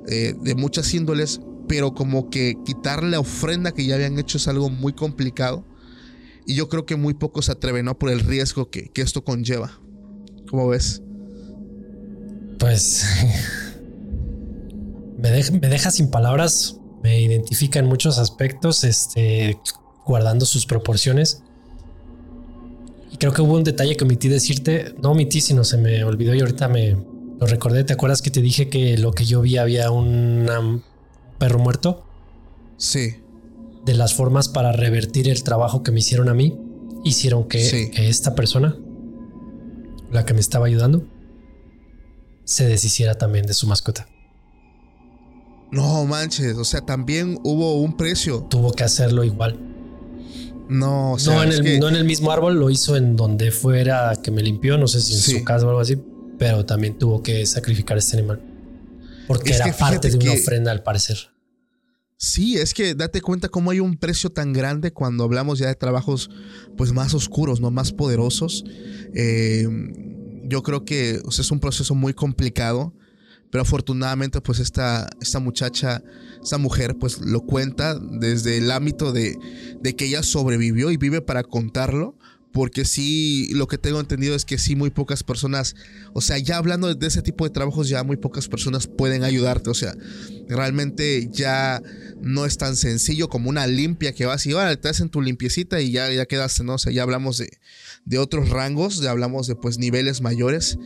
eh, de muchas índoles, pero como que quitar la ofrenda que ya habían hecho es algo muy complicado. Y yo creo que muy pocos se atreven, ¿no? Por el riesgo que, que esto conlleva. ¿Cómo ves? Pues me, deja, me deja sin palabras, me identifica en muchos aspectos, este, guardando sus proporciones. Y creo que hubo un detalle que omití decirte, no omití, sino se me olvidó y ahorita me lo recordé. ¿Te acuerdas que te dije que lo que yo vi había un perro muerto? Sí. De las formas para revertir el trabajo que me hicieron a mí, hicieron que, Sí. que esta persona, la que me estaba ayudando, se deshiciera también de su mascota. No manches, o sea, también hubo un precio. tuvo que hacerlo igual. No, o sea, no, en el, que- no en el mismo árbol, lo hizo en donde fuera que me limpió, no sé si en Sí. su casa o algo así, pero también tuvo que sacrificar a este animal. Porque Es era parte de una que- ofrenda al parecer. Sí, es que date cuenta cómo hay un precio tan grande cuando hablamos ya de trabajos pues más oscuros, no más poderosos. Eh, yo creo que o sea, es un proceso muy complicado, pero afortunadamente pues esta, esta muchacha, esta mujer pues lo cuenta desde el ámbito de, de que ella sobrevivió y vive para contarlo. Porque sí, lo que tengo entendido es que sí, muy pocas personas, o sea, ya hablando de ese tipo de trabajos, ya muy pocas personas pueden ayudarte. O sea, realmente ya no es tan sencillo como una limpia que vas y ahora te hacen tu limpiecita y ya, ya quedaste, ¿no? O sea, ya hablamos de, de otros rangos, ya hablamos de pues niveles mayores.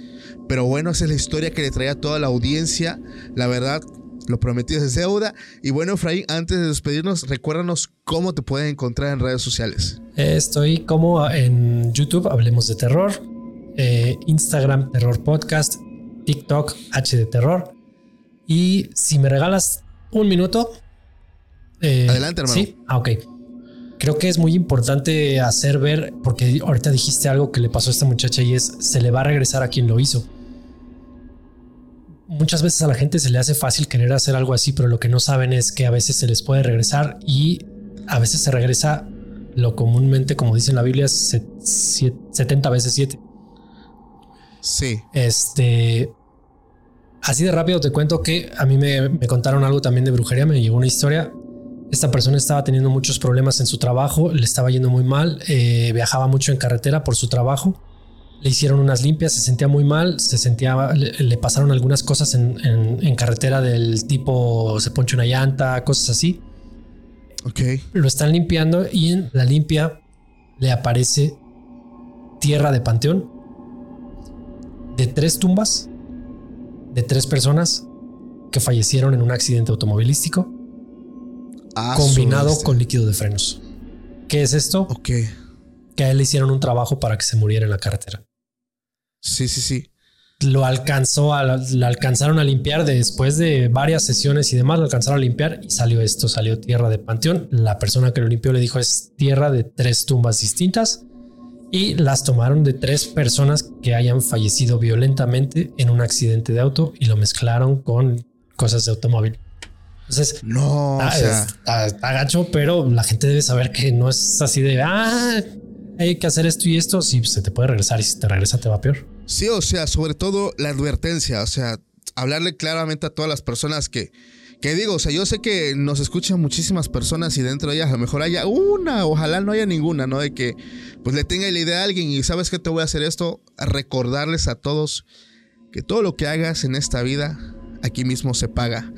Pero bueno, esa es la historia que le traía a toda la audiencia. La verdad, lo prometido es deuda. Y bueno, Efraín, antes de despedirnos, recuérdanos cómo te pueden encontrar en redes sociales. Estoy como en YouTube, Hablemos de Terror, eh, Instagram, Terror Podcast, TikTok, H de Terror. Y si me regalas un minuto. eh, Adelante, hermano. Sí, ah, ok. Creo que es muy importante hacer ver, porque ahorita dijiste algo que le pasó a esta muchacha y es, se le va a regresar a quien lo hizo. Muchas veces a la gente se le hace fácil querer hacer algo así, pero lo que no saben es que a veces se les puede regresar y a veces se regresa lo comúnmente, como dice en la Biblia, se- sie- 70 veces 7. Sí. Este. Así de rápido te cuento que a mí me, me contaron algo también de brujería, me llegó una historia. Esta persona estaba teniendo muchos problemas en su trabajo, le estaba yendo muy mal, eh, viajaba mucho en carretera por su trabajo. Le hicieron unas limpias, se sentía muy mal, se sentía, le, le pasaron algunas cosas en, en- en carretera del tipo se ponche una llanta, cosas así. Ok. Lo están limpiando y en la limpia le aparece tierra de panteón de tres tumbas de tres personas que fallecieron en un accidente automovilístico Ah, combinado su- con líquido de frenos. ¿Qué es esto? Ok. que a él le hicieron un trabajo para que se muriera en la carretera. Sí, sí, sí. Lo alcanzó, a, lo alcanzaron a limpiar después de varias sesiones y demás, lo alcanzaron a limpiar y salió esto, salió tierra de panteón. La persona que lo limpió le dijo es tierra de tres tumbas distintas y las tomaron de tres personas que hayan fallecido violentamente en un accidente de auto y lo mezclaron con cosas de automóvil. Entonces, No, o está, sea, está- está gacho, pero la gente debe saber que no es así de, ah, hay que hacer esto y esto, si se te puede regresar y si te regresa te va peor. sí, o sea, sobre todo la advertencia, o sea, hablarle claramente a todas las personas que, que digo, o sea, yo sé que nos escuchan muchísimas personas y dentro de ellas a lo mejor haya una, ojalá no haya ninguna, ¿no? De que pues le tenga la idea a alguien y sabes que te voy a hacer esto, a recordarles a todos que todo lo que hagas en esta vida aquí mismo se paga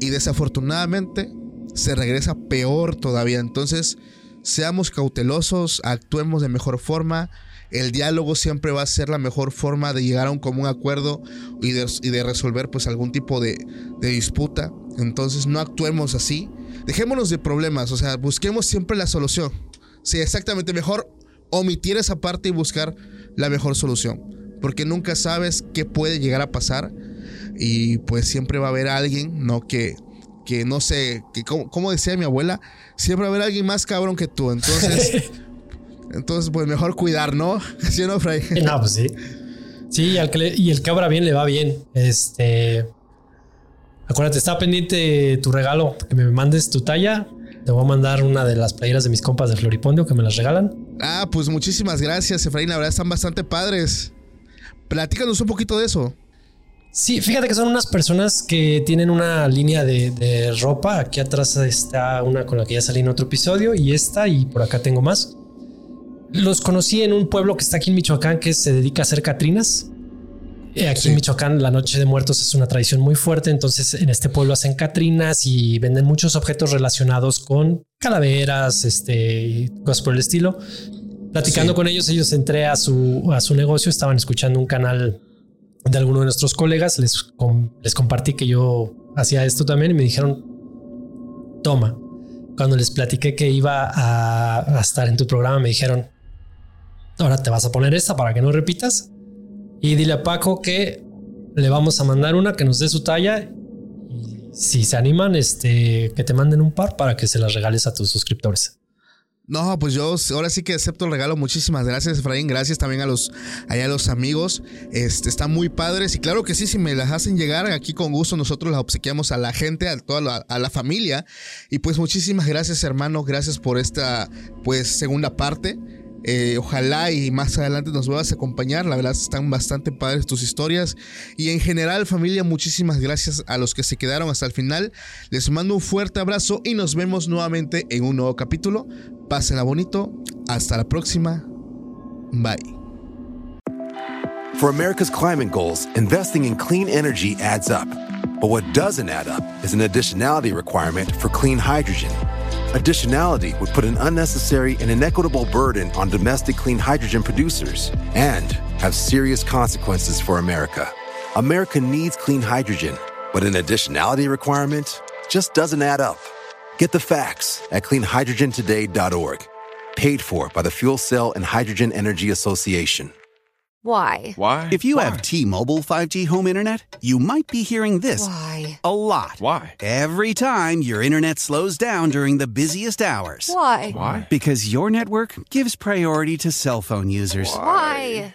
y desafortunadamente se regresa peor todavía. Entonces, seamos cautelosos, actuemos de mejor forma. El diálogo siempre va a ser la mejor forma de llegar a un común acuerdo y de, resolver pues algún tipo de, de disputa. Entonces no actuemos así. Dejémonos de problemas, o sea, busquemos siempre la solución. Sí, exactamente, mejor omitir esa parte y buscar la mejor solución. Porque nunca sabes qué puede llegar a pasar. Y pues siempre va a haber alguien, ¿no? Que, que no sé, que como, como decía mi abuela, siempre va a haber alguien más cabrón que tú. Entonces, entonces pues mejor cuidar, ¿no? ¿Sí o no, Fray? No, pues sí. Sí, al que le- y el que obra bien le va bien. Este. Acuérdate, está pendiente tu regalo. Que me mandes tu talla. Te voy a mandar una de las playeras de mis compas de Floripondio que me las regalan. Ah, pues muchísimas gracias, Efraín. La verdad están bastante padres. Platícanos un poquito de eso. Sí, fíjate que son unas personas que tienen una línea de, de ropa. Aquí atrás está una con la que ya salí en otro episodio y esta y por acá tengo más. Los conocí en un pueblo que está aquí en Michoacán que se dedica a hacer catrinas. Eh, Aquí Sí. en Michoacán la Noche de Muertos es una tradición muy fuerte, entonces en este pueblo hacen catrinas y venden muchos objetos relacionados con calaveras, este, cosas por el estilo. Platicando Sí. con ellos, ellos entré a su, a su negocio, estaban escuchando un canal de alguno de nuestros colegas, les, les compartí que yo hacía esto también y me dijeron, toma. Cuando les platiqué que iba a, a estar en tu programa, me dijeron, ahora te vas a poner esta para que no repitas. Y dile a Paco que le vamos a mandar una que nos dé su talla. Y si se animan, este, que te manden un par para que se las regales a tus suscriptores. No, pues yo ahora sí que acepto el regalo. Muchísimas gracias, Efraín. Gracias también a los, allá los amigos. Este, están muy padres. Y claro que sí, si me las hacen llegar aquí con gusto, nosotros las obsequiamos a la gente, a toda la, a la familia. Y pues muchísimas gracias, hermano. Gracias por esta, pues, segunda parte. Eh, ojalá y más adelante nos vuelvas a acompañar. La verdad están bastante padres tus historias. Y en general, familia, muchísimas gracias a los que se quedaron hasta el final. Les mando un fuerte abrazo y nos vemos nuevamente en un nuevo capítulo. Pásenla bonito. Hasta la próxima. Bye. For America's climate goals, investing in clean energy adds up. But what doesn't add up is an additionality requirement for clean hydrogen. Additionality would put an unnecessary and inequitable burden on domestic clean hydrogen producers and have serious consequences for America. America needs clean hydrogen, but an additionality requirement just doesn't add up. Get the facts at cleanhydrogentoday.org. Paid for by the Fuel Cell and Hydrogen Energy Association. Why? Why? If you have T-Mobile 5G home internet, you might be hearing this Why? a lot. Why? Every time your internet slows down during the busiest hours. Why? Why? Because your network gives priority to cell phone users. Why?